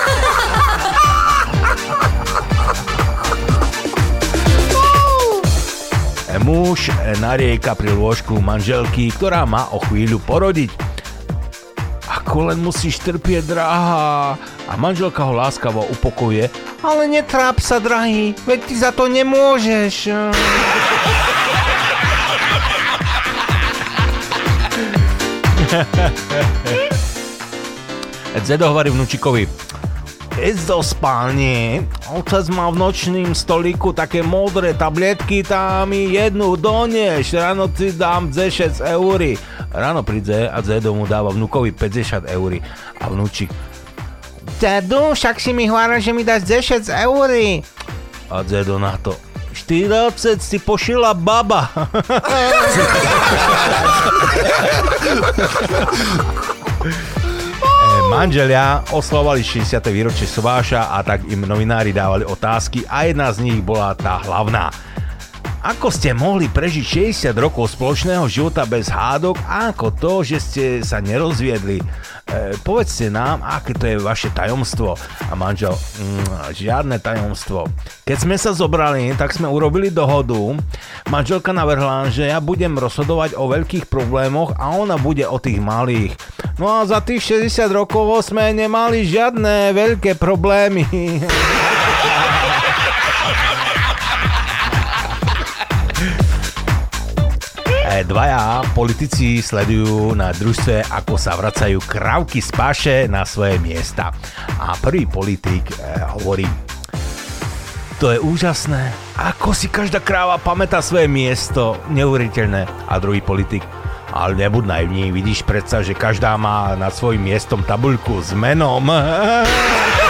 Muž narieka pri lôžku manželky, ktorá má o chvíľu porodiť. Ako len musíš trpieť, drahá. A manželka ho láskavo upokojuje. Ale netráp sa, drahý, veď ty za to nemôžeš. Zedo hovorí vnúčikovi. Keď do spálne, otec má v nočným stolíku také modré tabletky, tam mi jednu donieš, ráno ti dám 10 eury. Ráno príde a Zedo mu dáva vnúkovi 50 eury. A vnúčik, Dedu, však si mi hovoril, že mi dáš 10 eury. A Zedo na to, 40 si pošila baba. Manželia oslovali 60. výročie Sováša a tak im novinári dávali otázky a jedna z nich bola tá hlavná. Ako ste mohli prežiť 60 rokov spoločného života bez hádok a ako to, že ste sa nerozviedli? E, povedzte nám, aké to je vaše tajomstvo. A manžel, mm, žiadne tajomstvo. Keď sme sa zobrali, tak sme urobili dohodu. Manželka navrhla, že ja budem rozhodovať o veľkých problémoch a ona bude o tých malých. No a za tých 60 rokov sme nemali žiadne veľké problémy. Dvaja politici sledujú na družstve, ako sa vracajú krávky z paše na svoje miesta. A prvý politik e, hovorí, to je úžasné, ako si každá kráva pamätá svoje miesto, neuveriteľné. A druhý politik, ale nebud naivní, vidíš predsa, že každá má nad svojím miestom tabuľku s menom.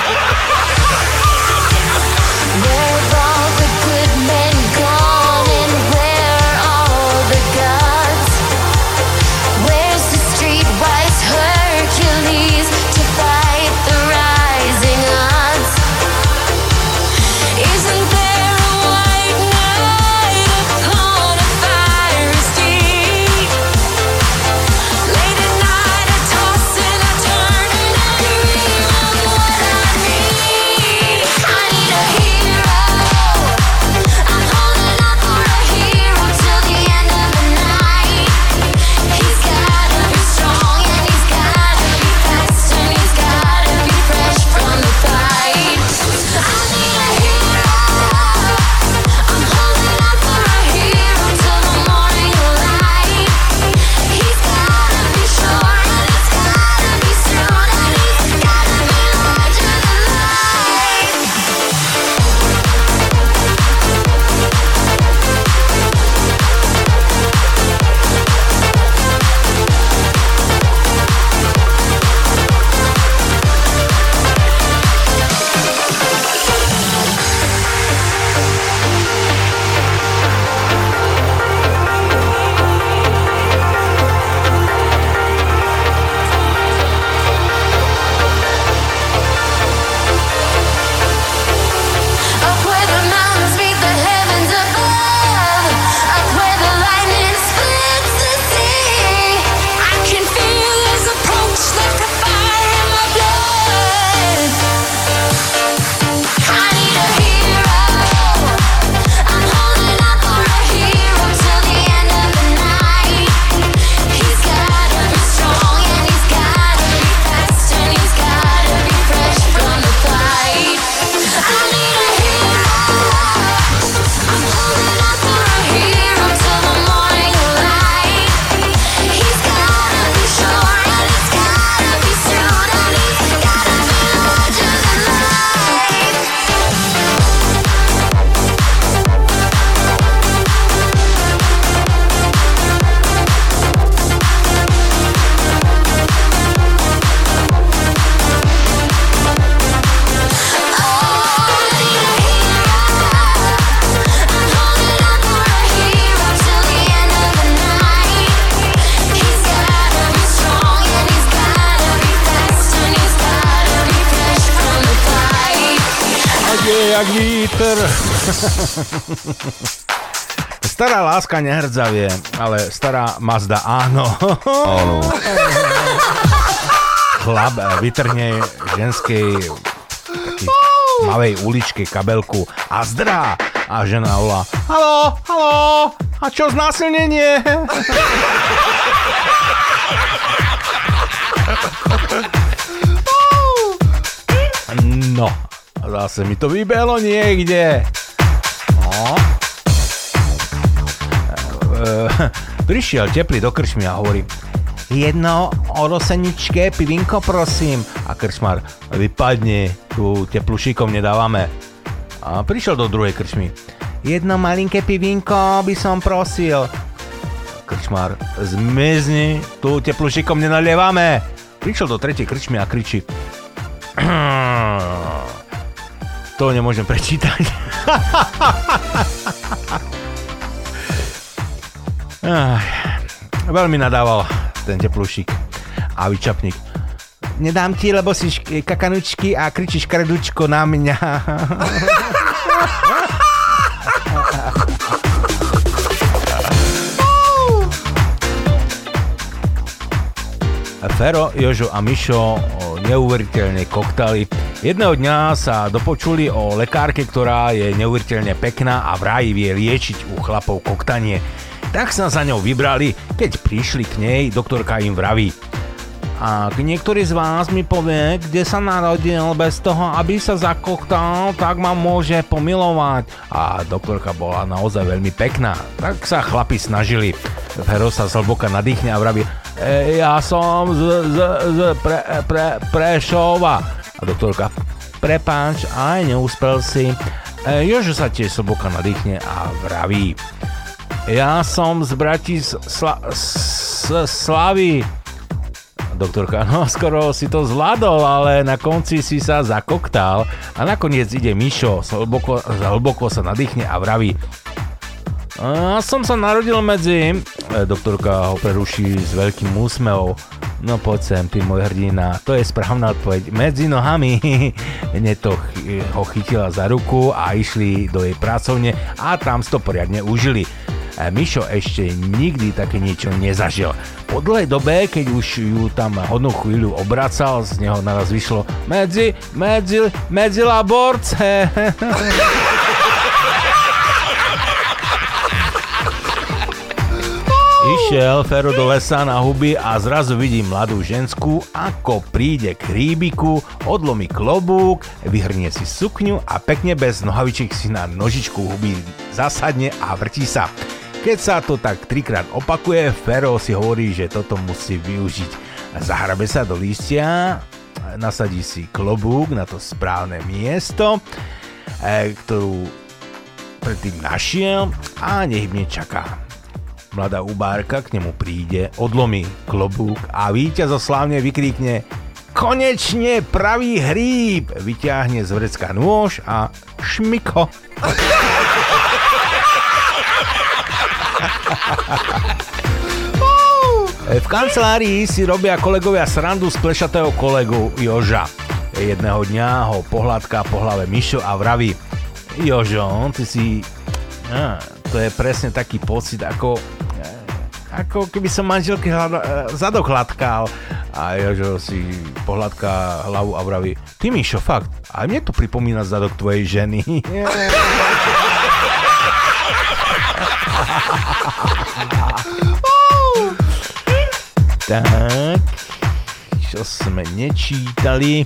Stará láska nehrdzavie, ale stará Mazda áno. Áno. Chlap eh, vytrhne ženskej takej malej uličke kabelku a zdrá. A žena volá, halo, halo, a čo znásilnenie? No, zase mi to vybehlo niekde. No. E, prišiel teplý do krčmy a hovorí jedno oroseničké pivinko prosím. A krčmar, vypadni, tu teplú šikom nedávame. A prišiel do druhej krčmy. Jedno malinké pivinko by som prosil. Krčmar, zmizni, tu teplú šikom nenalievame. Prišiel do tretej krčmy a kričí. To nemôžem prečítať. Veľmi nadával ten teplúšik a vyčapník. Nedám ti, lebo si šk- kakanučky a kričíš kredučko na mňa. Fero, Jožo a Mišo neuveriteľne koktali. Jedného dňa sa dopočuli o lekárke, ktorá je neuveriteľne pekná a vraj vie liečiť u chlapov koktanie. Tak sa za ňou vybrali, keď prišli k nej, doktorka im vraví. Ak niektorý z vás mi povie, kde sa narodil bez toho, aby sa zakoktal, tak ma môže pomilovať. A doktorka bola naozaj veľmi pekná. Tak sa chlapi snažili. Fero sa zhlboka nadýchne a vraví, e, ja som z, z, z pre, pre, Prešova. A doktorka, prepáč, aj neúspel si. E, Jožo sa tiež zhlboka nadýchne a vraví, ja som z Bratislavy. Slavy. Doktorka, no skoro si to zvládol, ale na konci si sa zakoktal a nakoniec ide Mišo, hlboko, hlboko sa nadýchne a vraví ja som sa narodil medzi... E, Doktorka ho preruší s veľkým úsmevom. No poď sem, ty môj hrdina. To je správna odpoveď. Medzi nohami. Hneď to ch- ho chytila za ruku a išli do jej pracovne a tam si to poriadne užili. E, Mišo ešte nikdy také niečo nezažil. Po dlhej dobe, keď už ju tam hodnú chvíľu obracal, z neho naraz vyšlo medzi, medzi, medzi laborce. Išiel Fero do lesa na huby a zrazu vidí mladú ženskú, ako príde k hríbiku, odlomí klobúk, vyhrnie si sukňu a pekne bez nohavičiek si na nožičku huby zasadne a vrtí sa. Keď sa to tak trikrát opakuje, Fero si hovorí, že toto musí využiť. Zahrabe sa do lístia, nasadí si klobúk na to správne miesto, eh, ktorú predtým našiel a nehybne čaká. Mladá ubárka k nemu príde, odlomí klobúk a víťazoslávne vykríkne Konečne pravý hríb! Vyťahne z vrecka nôž a šmiko. V kancelárii si robia kolegovia srandu z plešatého kolegu Joža. Jedného dňa ho pohľadká po hlave Mišo a vraví Jožo, ty si... to je presne taký pocit, ako ako keby som manželky hľada, zadok hladkal. A Jožo si pohľadká hlavu a vraví, ty Mišo, fakt, aj mne to pripomína zadok tvojej ženy. tak, čo sme nečítali.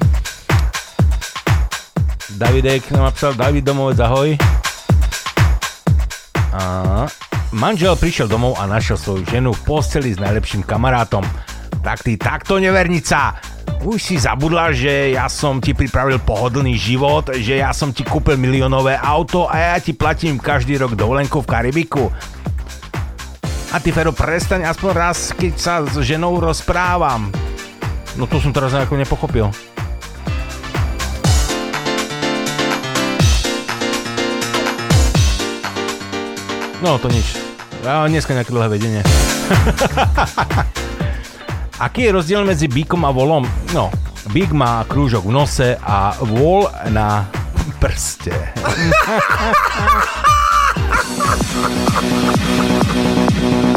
Davidek nám napísal, David Domovec, ahoj. A manžel prišiel domov a našiel svoju ženu v posteli s najlepším kamarátom. Tak ty takto nevernica! Už si zabudla, že ja som ti pripravil pohodlný život, že ja som ti kúpil miliónové auto a ja ti platím každý rok dovolenku v Karibiku. A ty, Fero, prestaň aspoň raz, keď sa s ženou rozprávam. No to som teraz nejako nepochopil. No to nič. Ja dneska nejaké dlhé vedenie. Aký je rozdiel medzi bíkom a volom? No, bík má krúžok v nose a vol na prste.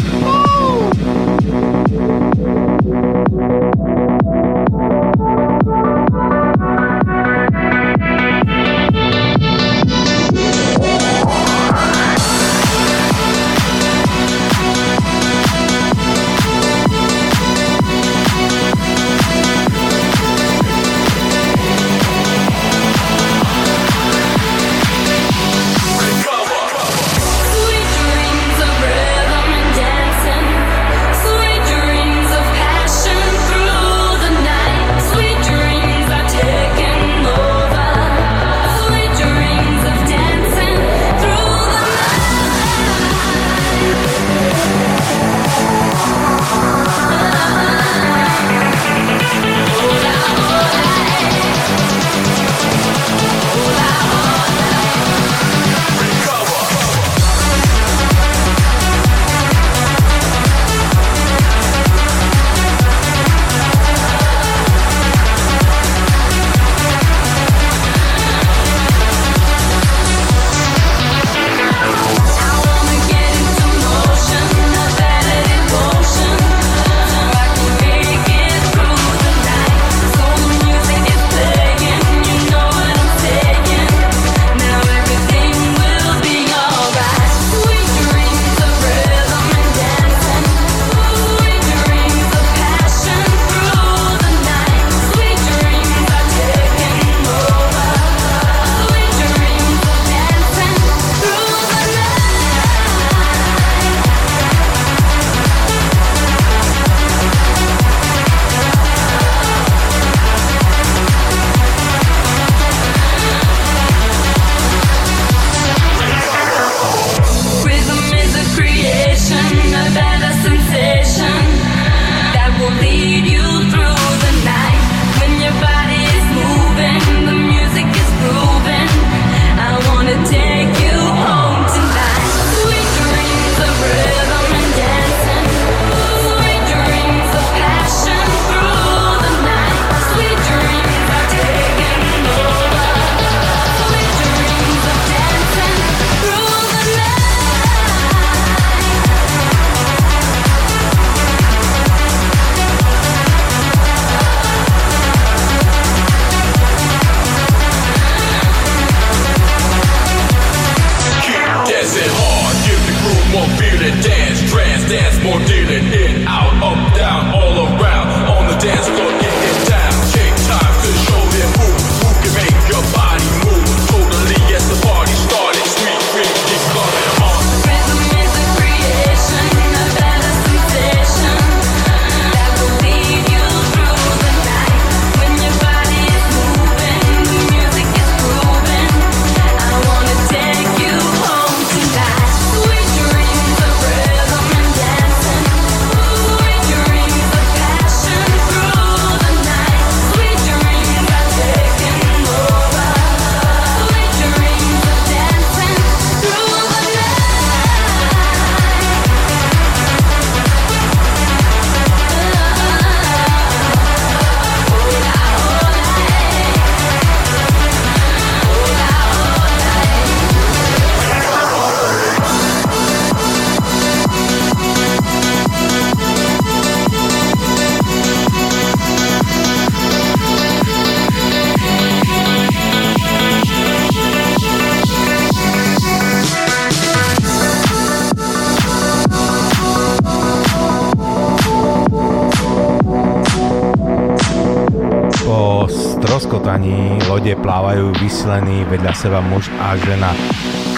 vysilení vedľa seba muž a žena.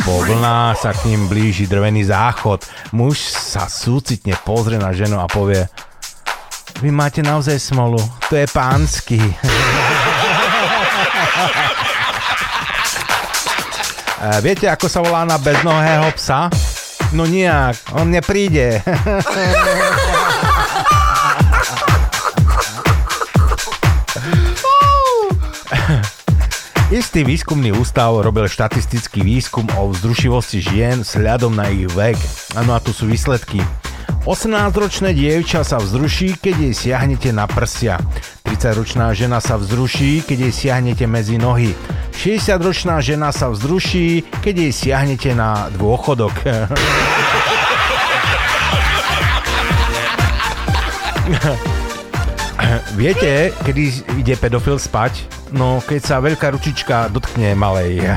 Po vlnách sa k ním blíži drvený záchod. Muž sa súcitne pozrie na ženu a povie Vy máte naozaj smolu, to je pánsky. E, Viete, ako sa volá na beznohého psa? No nijak, on nepríde. Istý výskumný ústav robil štatistický výskum o vzrušivosti žien s hľadom na ich vek. Áno a tu sú výsledky. 18-ročné dievča sa vzruší, keď jej siahnete na prsia. 30-ročná žena sa vzruší, keď jej siahnete medzi nohy. 60-ročná žena sa vzruší, keď jej siahnete na dôchodok. Viete, kedy ide pedofil spať? No, keď sa veľká ručička dotkne malej.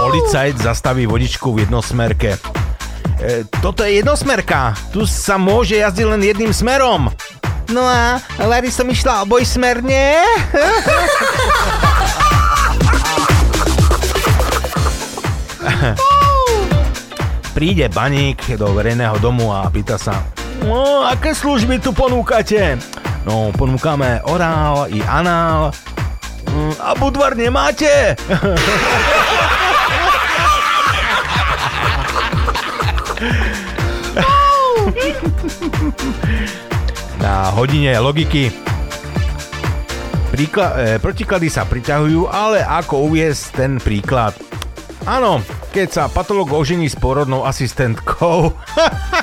Policajt zastaví vodičku v jednosmerke. E, toto je jednosmerka. Tu sa môže jazdiť len jedným smerom. No a Larry som išla obojsmerne. Príde baník do verejného domu a pýta sa No, aké služby tu ponúkate? No, ponúkame orál i anál. Mm, A budvar nemáte? Na hodine logiky Príkla- e, protiklady sa priťahujú, ale ako uviesť ten príklad? Áno, keď sa patolog ožení s porodnou asistentkou.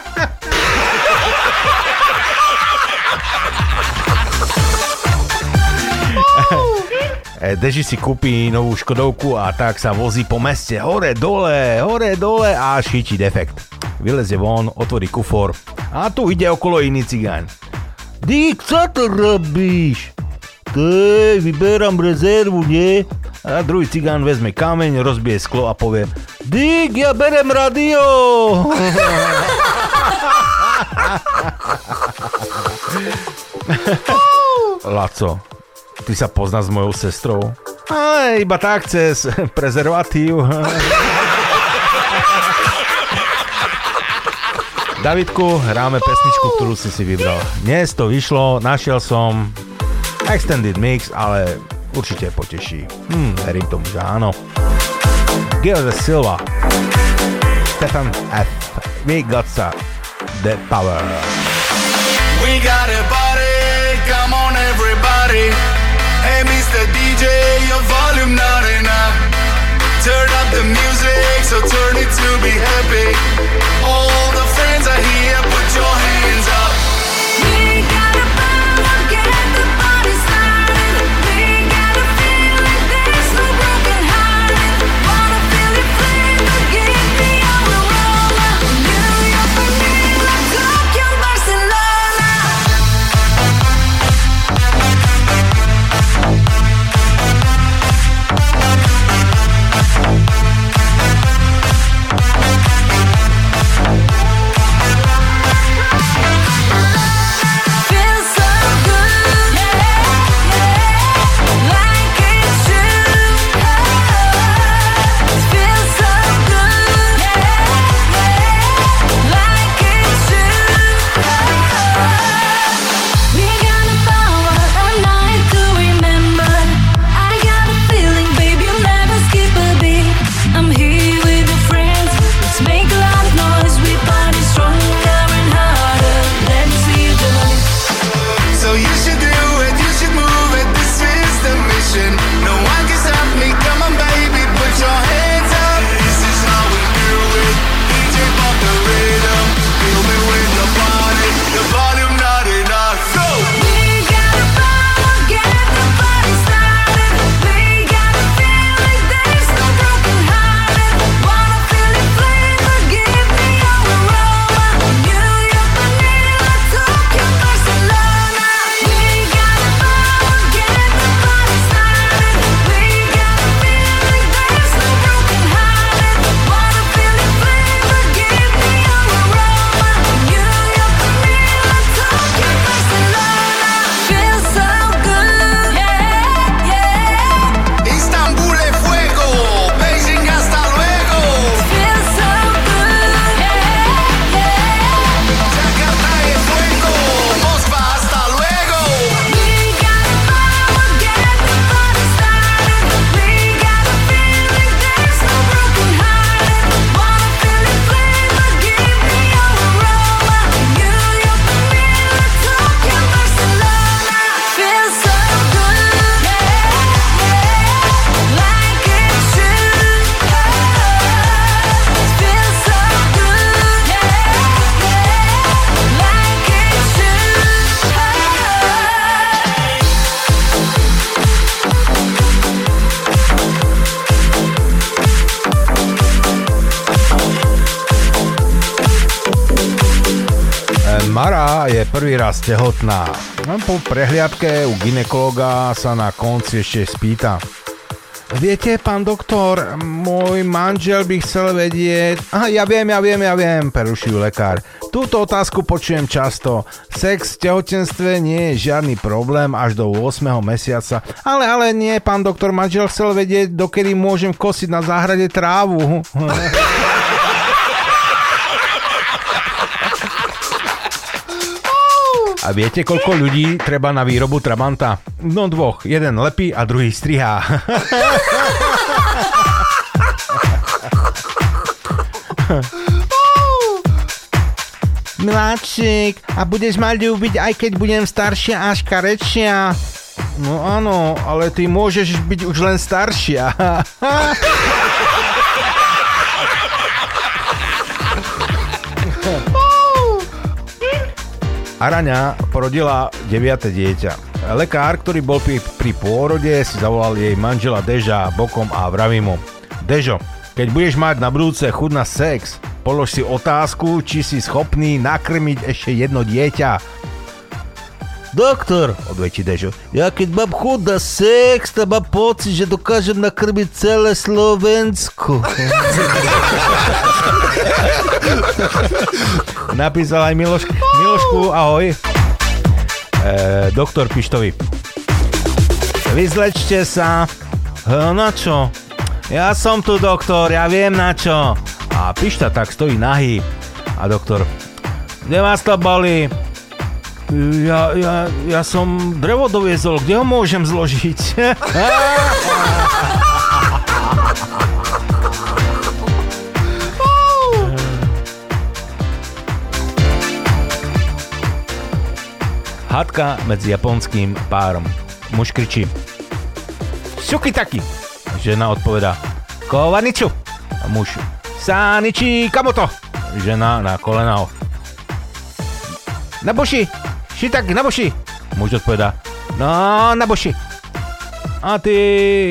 Deži si kúpi novú Škodovku a tak sa vozí po meste hore, dole, hore, dole a chytí defekt. Vylezie von, otvorí kufor a tu ide okolo iný cigán. Dík, co to robíš? Tej, vyberám rezervu, nie? A druhý cigán vezme kameň, rozbije sklo a povie Dík, ja berem radio! Laco, ty sa poznáš s mojou sestrou? A iba tak cez prezervatív. Davidku, hráme pesničku, ktorú si si vybral. Dnes to vyšlo, našiel som extended mix, ale určite poteší. Hm, verím tomu, že áno. Gil Silva, Stefan F. We got the power. We got a Turn up the music, so turn it to be happy. All the friends are here, prvý raz tehotná. Po prehliadke u ginekologa sa na konci ešte spýta. Viete, pán doktor, môj manžel by chcel vedieť... Aha, ja viem, ja viem, ja viem, prerušil lekár. Túto otázku počujem často. Sex v tehotenstve nie je žiadny problém až do 8. mesiaca. Ale, ale nie, pán doktor, manžel chcel vedieť, dokedy môžem kosiť na záhrade trávu. A viete, koľko ľudí treba na výrobu Trabanta? No dvoch. Jeden lepí a druhý strihá. Miláčik, a budeš ma ľúbiť, aj keď budem staršia a škarečia? No áno, ale ty môžeš byť už len staršia. Araňa porodila 9. dieťa. Lekár, ktorý bol pri, pôrode, si zavolal jej manžela Deža bokom a vraví mu Dežo, keď budeš mať na budúce chud na sex, polož si otázku, či si schopný nakrmiť ešte jedno dieťa. Doktor, odvetí Dežo, ja keď mám chud na sex, to mám pocit, že dokážem nakrmiť celé Slovensko. Napísal aj Miloš, Milošku, ahoj. E, doktor Pištovi. Vyzlečte sa. Na čo? Ja som tu, doktor, ja viem na čo. A Pišta tak stojí nahý. A doktor, kde vás to boli? Ja, ja, ja som drevo doviezol, kde ho môžem zložiť? Hadka medzi japonským párom. Muž kričí. Suki taki. Žena odpovedá. Kovaniču. A muž. Saniči kamoto. Žena na kolená. Na boši. Šitak na boši. Muž odpovedá. No, na boši. A ty,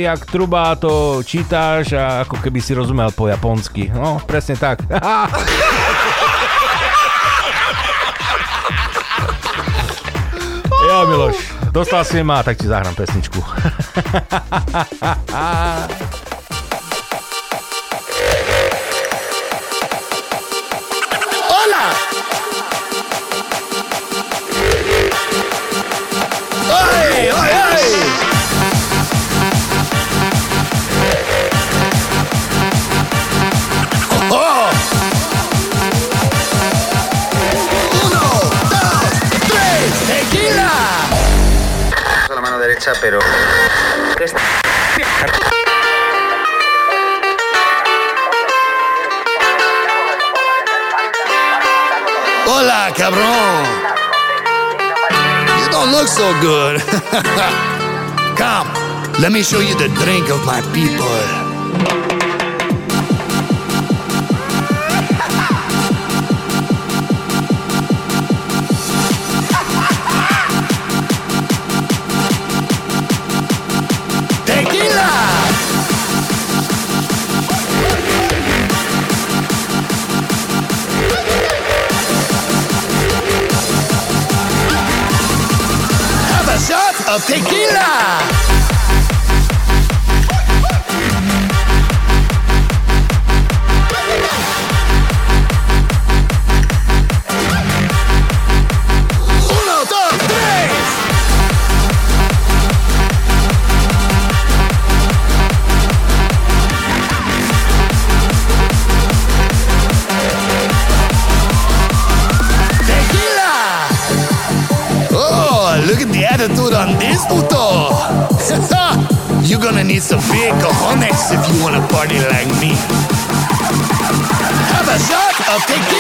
jak truba, to čítáš a ako keby si rozumel po japonsky. No, presne tak. Ja, Miloš, dostal si ma, tak ti zahrám pesničku. pero... Hola, cabrón. You don't look so good. Come, let me show you the drink of my people. Tequila! Like me. Have a shot of tequila!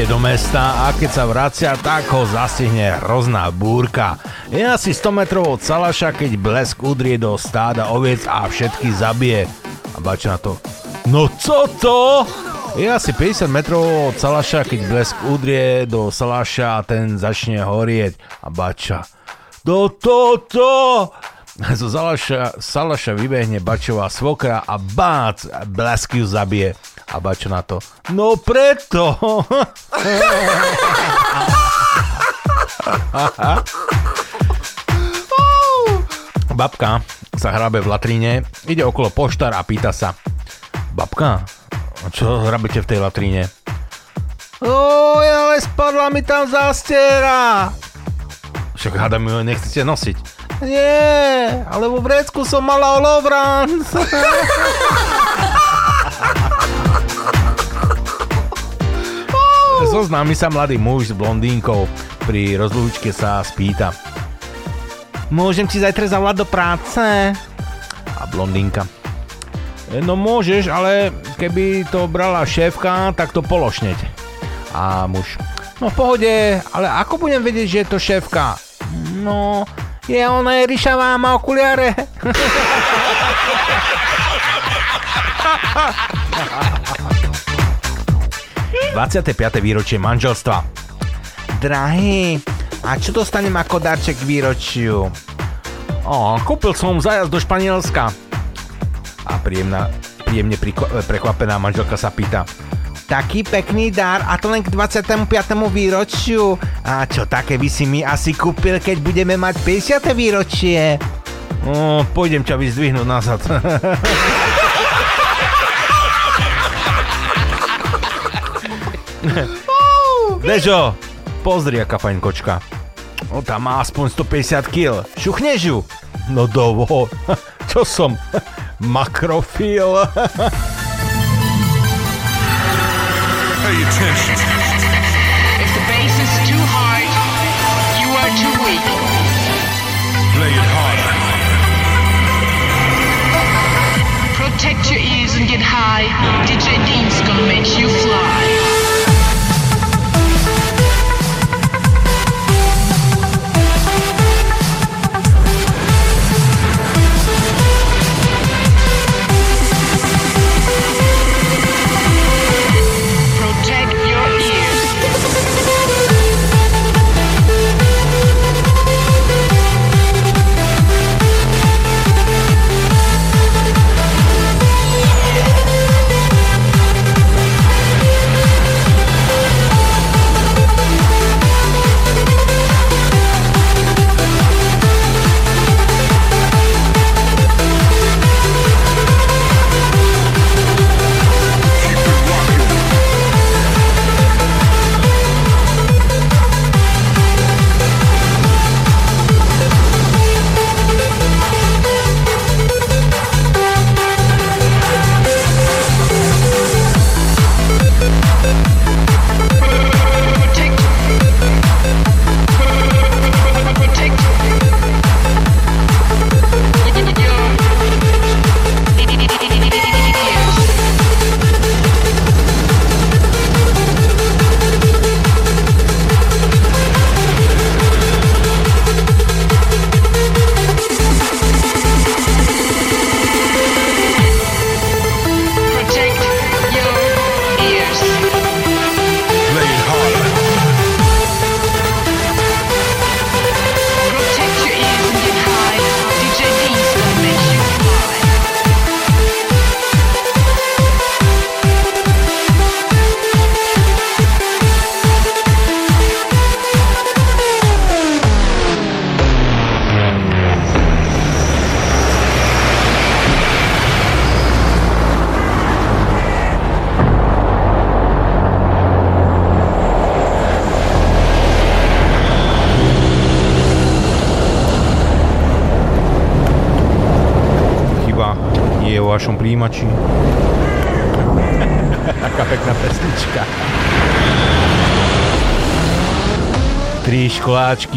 Vyjde do mesta a keď sa vracia, tak ho zastihne hrozná búrka. Je asi 100 metrov od Salaša, keď blesk udrie do stáda oviec a všetky zabije. A Bača na to, no co to? Je asi 50 metrov od Salaša, keď blesk udrie do Salaša a ten začne horieť. A Bača, do toto! Zo Salaša, Salaša vybehne Bačová svokra a bác, blesk ju zabije. A Bačo na to, no preto. Babka sa hrabe v latríne, ide okolo poštár a pýta sa, babka, čo hrabete v tej latríne? Oj, ale spadla mi tam zástiera. Však hádam ju nechcete nosiť. Nie, ale vo vrecku som mala olovran. Zoznámi sa mladý muž s blondínkou. Pri rozlúčke sa spýta. Môžem ti zajtra zavolať do práce? A blondínka. "E, No môžeš, ale keby to brala šéfka, tak to pološneť. A muž. No v pohode, ale ako budem vedieť, že je to šéfka? No, je ona je ryšavá, má okuliare. 25. výročie manželstva. Drahý, a čo dostanem ako darček k výročiu? O, kúpil som zajazd do Španielska. A príjemná, príjemne prekvapená manželka sa pýta. Taký pekný dar a to len k 25. výročiu. A čo také by si mi asi kúpil, keď budeme mať 50. výročie? O, pôjdem ťa vyzdvihnúť nazad. Dežo, pozri, aká fajn kočka. O, tá má aspoň 150 kg. Šuchneš ju? No dovo, čo som? Makrofil. Pay attention. If the bass is too hard, you are too weak. Play it harder. Protect your ears and get high. DJ Dean's gonna make you fly.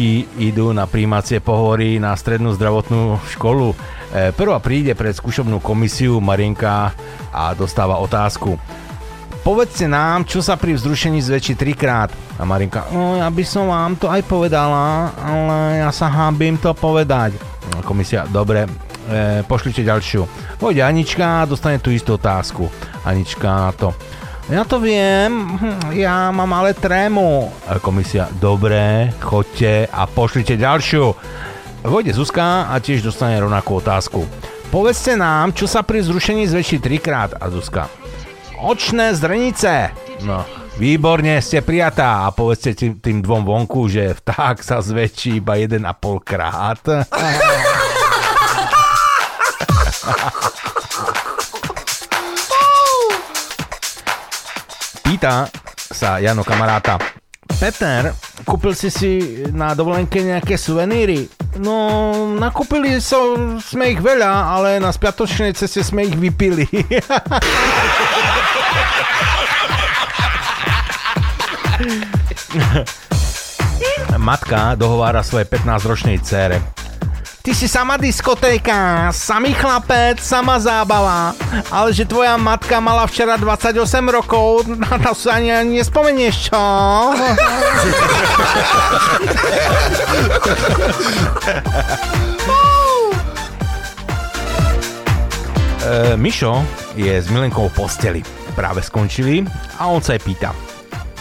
Školáčky idú na príjmacie pohovory na strednú zdravotnú školu. E, Prvá príde pred skúšobnú komisiu Marienka a dostáva otázku. Povedzte nám, čo sa pri vzrušení zväčší trikrát. A Marinka, no ja by som vám to aj povedala, ale ja sa hábim to povedať. Komisia, dobre, e, pošlite ďalšiu. Pôjde Anička a dostane tú istú otázku. Anička na to. Ja to viem, hm, ja mám ale trému. A Komisia, dobre, chodte a pošlite ďalšiu. Vojde Zuzka a tiež dostane rovnakú otázku. Povedzte nám, čo sa pri zrušení zväčší trikrát. A Zuzka, očné zrenice. No, výborne, ste prijatá a povedzte tým, tým dvom vonku, že vták sa zväčší iba 1,5 krát. Pýta sa Jano kamaráta. Peter, kúpil si si na dovolenke nejaké suveníry? No, nakúpili so, sme ich veľa, ale na spiatočnej ceste sme ich vypili. Matka dohovára svojej 15-ročnej dcére. Ty si sama diskotéka, samý chlapec, sama zábava. Ale že tvoja matka mala včera 28 rokov, na to sa ani, ani nespomenieš, čo? e, Mišo je s Milenkou v posteli. Práve skončili a on sa jej pýta.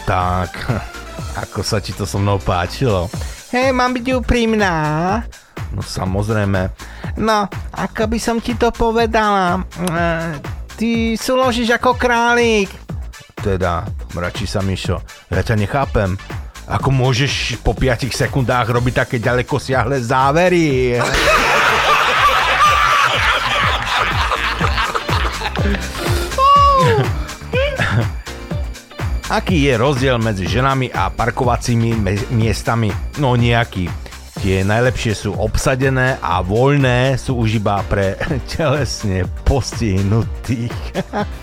Tak, ako sa ti to so mnou páčilo? Hej, mám byť úprimná. No samozrejme. No, ako by som ti to povedala? E, ty súložíš ako králik. Teda, mračí sa Mišo, ja ťa nechápem. Ako môžeš po 5 sekundách robiť také ďaleko siahle závery? Aký je rozdiel medzi ženami a parkovacími miestami? No nejaký. Tie najlepšie sú obsadené a voľné sú už iba pre telesne postihnutých.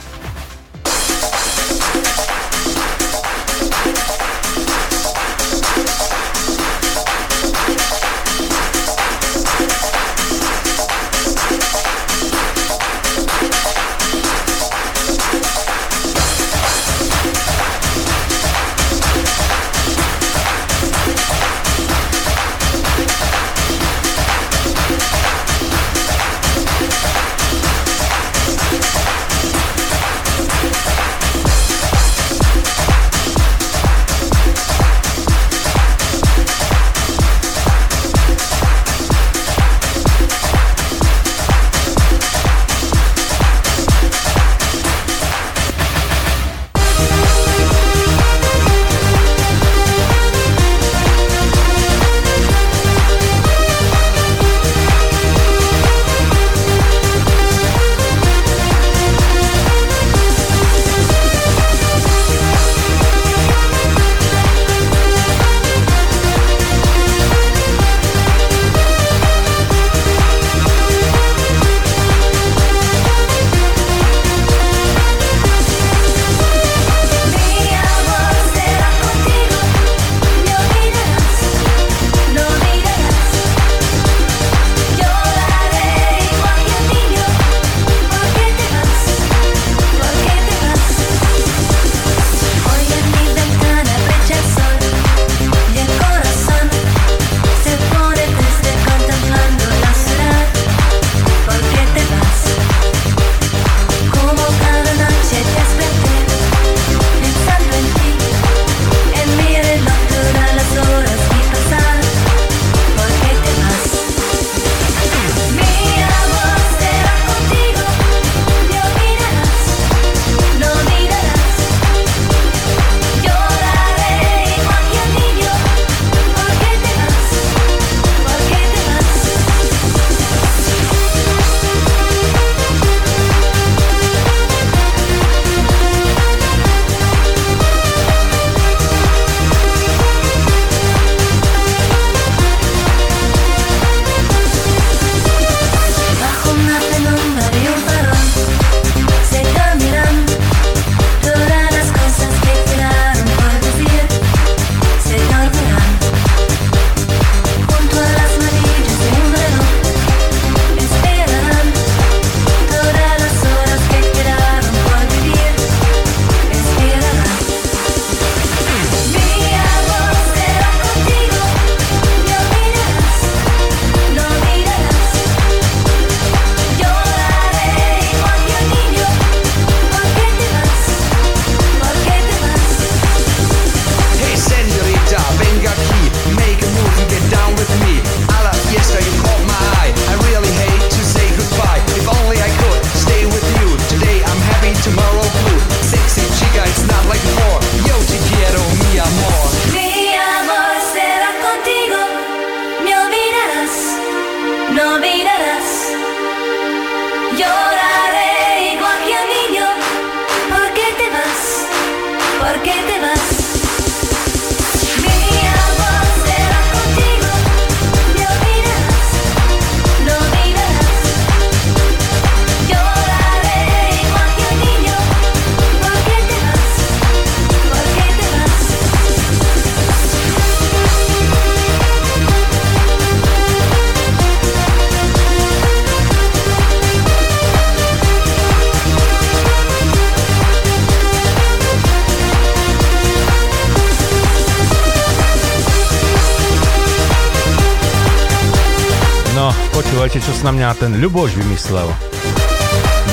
počúvajte, čo sa na mňa ten Ľuboš vymyslel.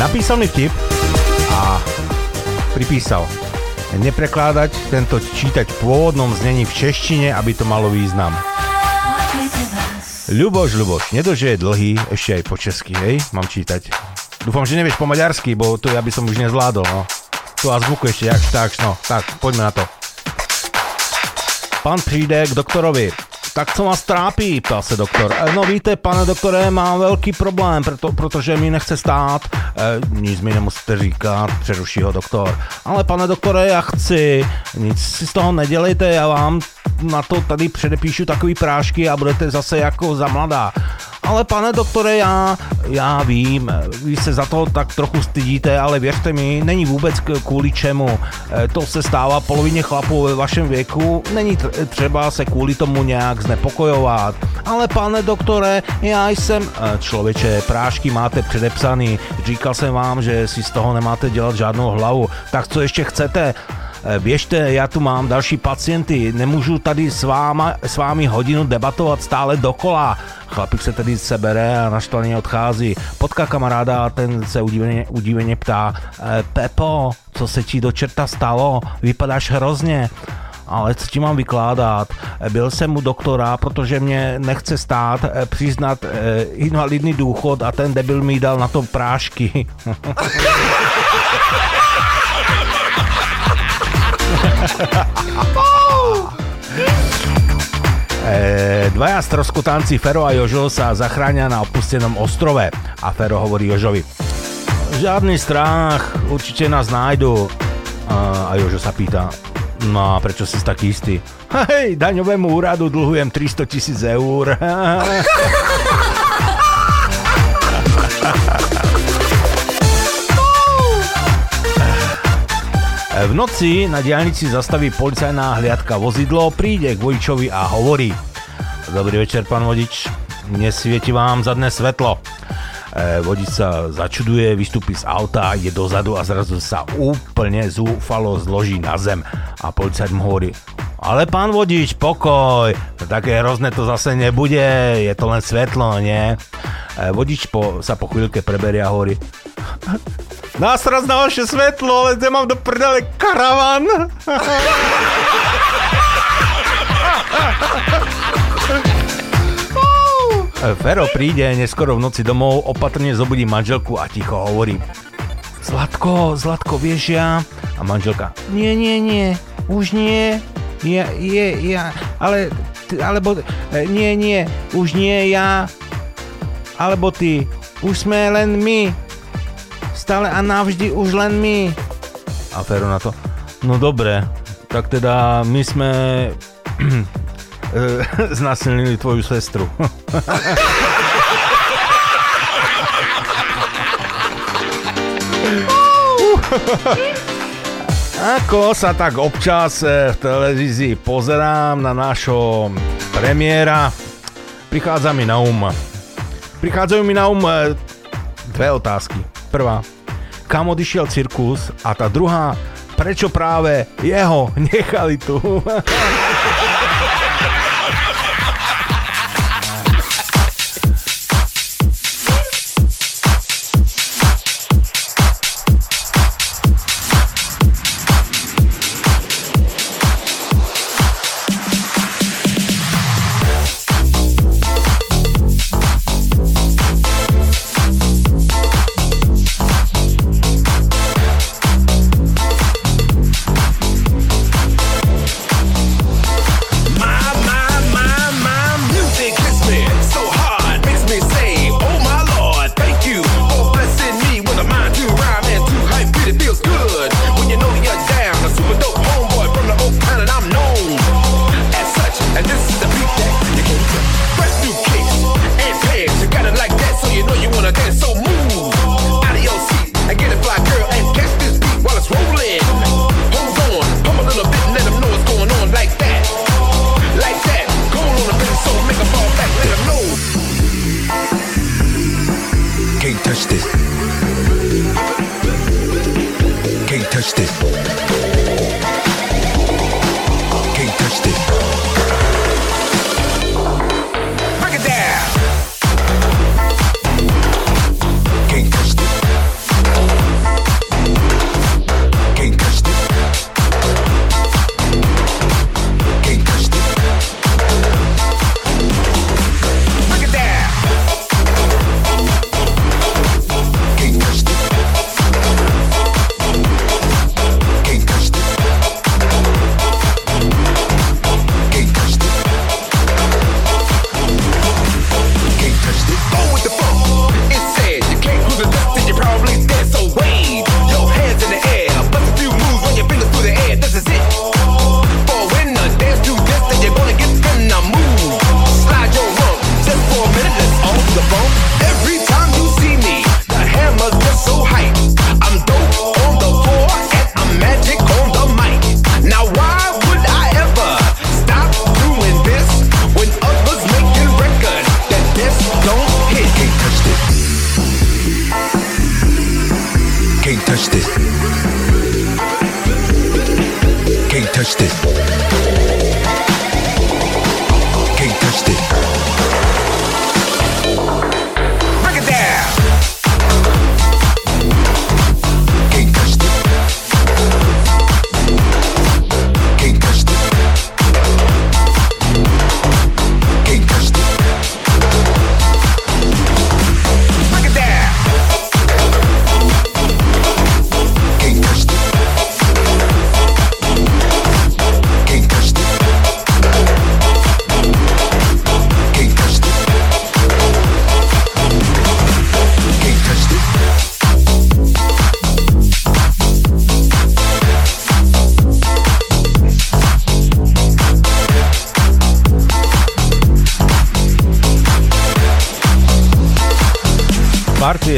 Napísal mi vtip a pripísal neprekládať tento čítať v pôvodnom znení v češtine, aby to malo význam. Ľuboš, Ľuboš, nedože je dlhý, ešte aj po česky, hej, mám čítať. Dúfam, že nevieš po maďarsky, bo to ja by som už nezvládol, no. Tu azbuku ešte, jak tak, no, tak, poďme na to. Pán přijde k doktorovi. Tak co vás trápí, ptal se doktor. E, no víte, pane doktore, mám velký problém, proto, protože mi nechce stát. E, nic mi nemusíte říkat, přeruší ho doktor. Ale pane doktore, já chci, nic si z toho nedělejte, já vám na to tady předepíšu takový prášky a budete zase jako za mladá. Ale pane doktore, já, já vím, vy se za to tak trochu stydíte, ale věřte mi, není vůbec kvůli čemu. E, To se stává polovině chlapů ve vašem věku, není třeba se kvůli tomu nějak znepokojovat. Ale pane doktore, já jsem... E, Člověče, prášky máte předepsaný, říkal jsem vám, že si z toho nemáte dělat žádnou hlavu. Tak co ještě chcete? E, Běžte, já tu mám další pacienty, nemůžu tady s, váma, s vámi hodinu debatovat stále dokola. Chlapík se tedy sebere a naštvaně odchází. Potká kamaráda a ten se udiveně, udiveně ptá, e, Pepo, co se ti do čerta stalo? Vypadáš hrozně. Ale co ti mám vykládat? E, Byl jsem u doktora, protože mě nechce stát přiznat invalidní důchod a ten debil mi dal na to prášky. E, dvaja stroskotánci Fero a Jožo sa zachránia na opustenom ostrove a Fero hovorí Jožovi Žiadny strach, určite nás nájdu. A, a Jožo sa pýta, no a prečo si taký istý? Hej, daňovému úradu dlhujem 300 tisíc eur. V noci na diálnici zastaví policajná hliadka vozidlo, príde k vodičovi a hovorí Dobrý večer, pán vodič, nesvieti vám zadné svetlo. E, vodič sa začuduje, vystúpi z auta, ide dozadu a zrazu sa úplne zúfalo zloží na zem. A policajt mu hovorí, ale pán vodič, pokoj, také hrozné to zase nebude, je to len svetlo, nie? E, vodič po, sa po chvíľke preberie a hovorí, Násraz na vaše svetlo, ale zde mám do prdele karavan. Fero príde neskoro v noci domov, opatrne zobudí manželku a ticho hovorí. Zlatko, Zlatko, vieš ja? A manželka, nie, nie, nie, už nie, ja, je, ja, ale, alebo, e, nie, nie, už nie ja, alebo ty, už sme len my, stále a navždy už len my. A Fero na to, no dobre, tak teda my sme znasilnili tvoju sestru. Ako sa tak občas e, v televízii pozerám na nášho premiéra, prichádza mi na um. Prichádzajú mi na um e, dve otázky. Prvá, kam odišiel cirkus? A tá druhá, prečo práve jeho nechali tu?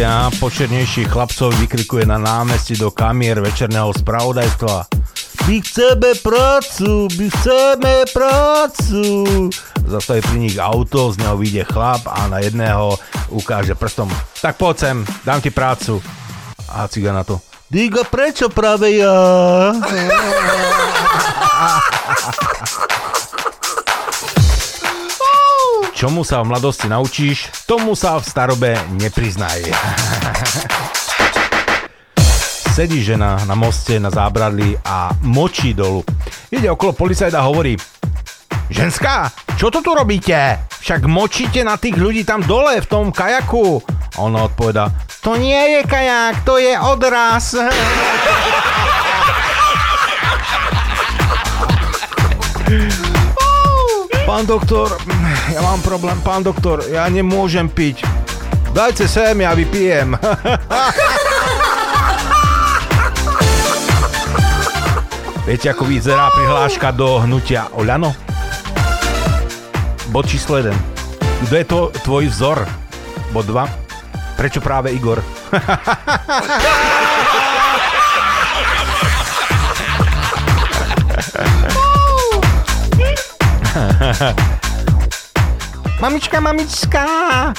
Partia počernejších chlapcov vykrikuje na námestí do kamier večerného spravodajstva. My chceme prácu, my chceme prácu. Zastaví pri nich auto, z neho vyjde chlap a na jedného ukáže prstom. Tak poď sem, dám ti prácu. A ciga na to. Diga, prečo práve ja? Čomu sa v mladosti naučíš, tomu sa v starobe nepriznaj. Sedí žena na moste na zábradli a močí dolu. Ide okolo policajta a hovorí Ženská, čo to tu robíte? Však močíte na tých ľudí tam dole v tom kajaku. A ona odpoveda To nie je kajak, to je odraz. Pán doktor, ja mám problém, pán doktor, ja nemôžem piť. Dajte sem, ja vypijem. Viete, ako vyzerá prihláška do hnutia Oľano? Bod číslo 1. Kto je to tvoj vzor? Bod 2. Prečo práve Igor? Mamička, mamička,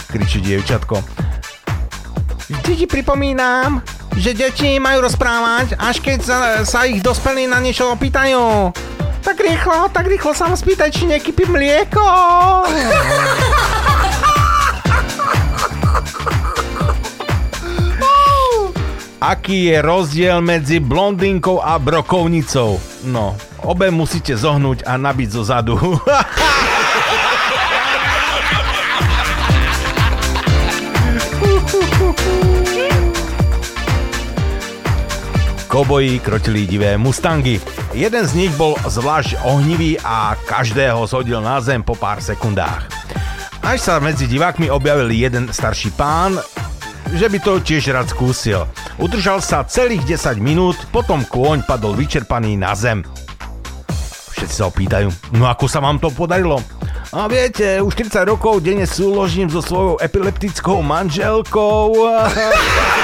kričí dievčatko. Vždy ti pripomínam, že deti majú rozprávať, až keď sa, sa ich dospelí na niečo opýtajú. Tak rýchlo, tak rýchlo sa ma spýtaj, či nekypí mlieko. Aký je rozdiel medzi blondínkou a brokovnicou? No, obe musíte zohnúť a nabiť zo zadu. Koboji krotili divé mustangy. Jeden z nich bol zvlášť ohnivý a každého zhodil na zem po pár sekundách. Až sa medzi divákmi objavil jeden starší pán, že by to tiež rád skúsil. Udržal sa celých 10 minút, potom kôň padol vyčerpaný na zem. Všetci sa opýtajú, no ako sa vám to podarilo? A viete, už 40 rokov denne súložím so svojou epileptickou manželkou.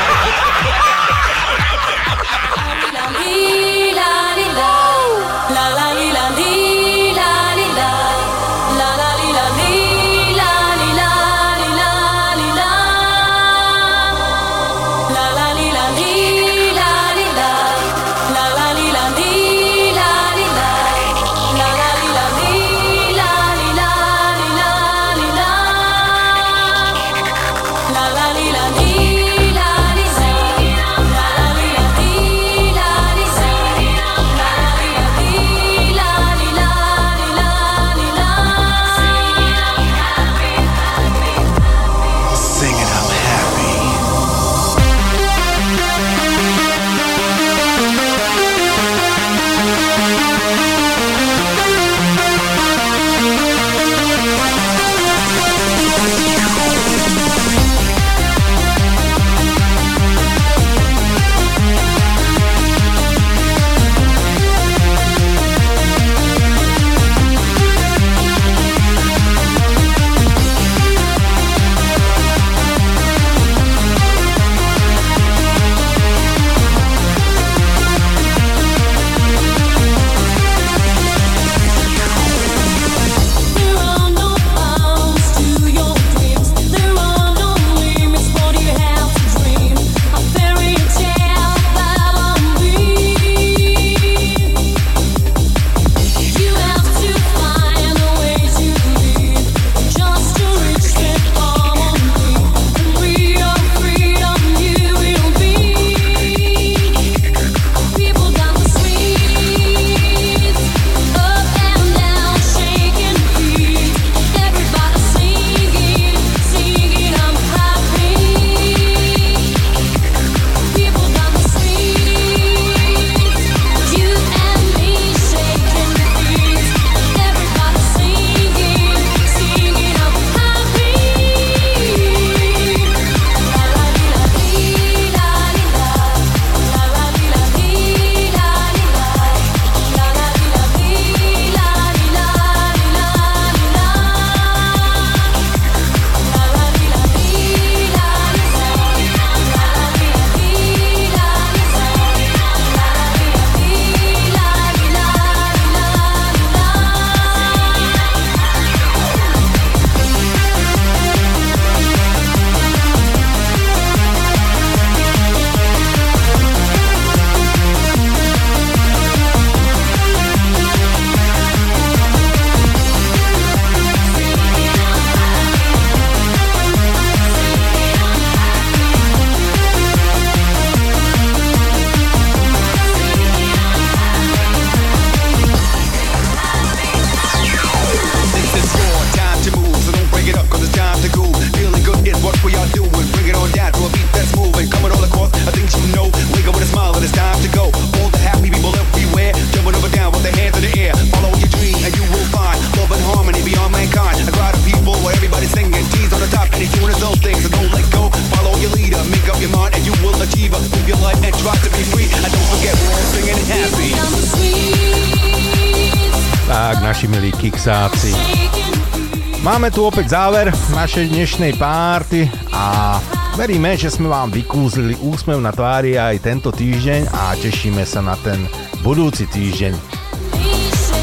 opäť záver našej dnešnej párty a veríme, že sme vám vykúzlili úsmev na tvári aj tento týždeň a tešíme sa na ten budúci týždeň.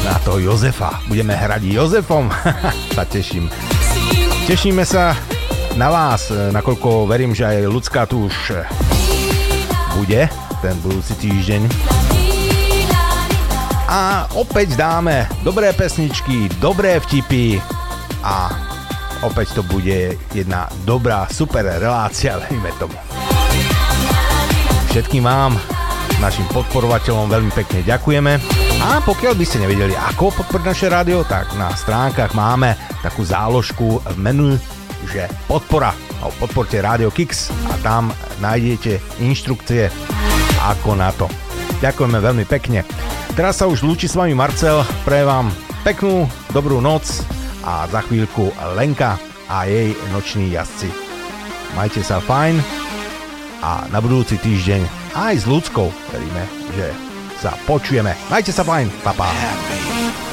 Na toho Jozefa. Budeme hrať Jozefom. sa teším. Tešíme sa na vás, nakoľko verím, že aj ľudská tu už bude ten budúci týždeň. A opäť dáme dobré pesničky, dobré vtipy a opäť to bude jedna dobrá, super relácia, veríme tomu. Všetkým vám, našim podporovateľom veľmi pekne ďakujeme. A pokiaľ by ste nevedeli, ako podporiť naše rádio, tak na stránkach máme takú záložku v menu, že podpora, alebo podporte Rádio Kix a tam nájdete inštrukcie, ako na to. Ďakujeme veľmi pekne. Teraz sa už lúči s vami Marcel, pre vám peknú, dobrú noc a za chvíľku Lenka a jej noční jazdci. Majte sa fajn a na budúci týždeň aj s ľudskou veríme, že sa počujeme. Majte sa fajn, papa. Pa.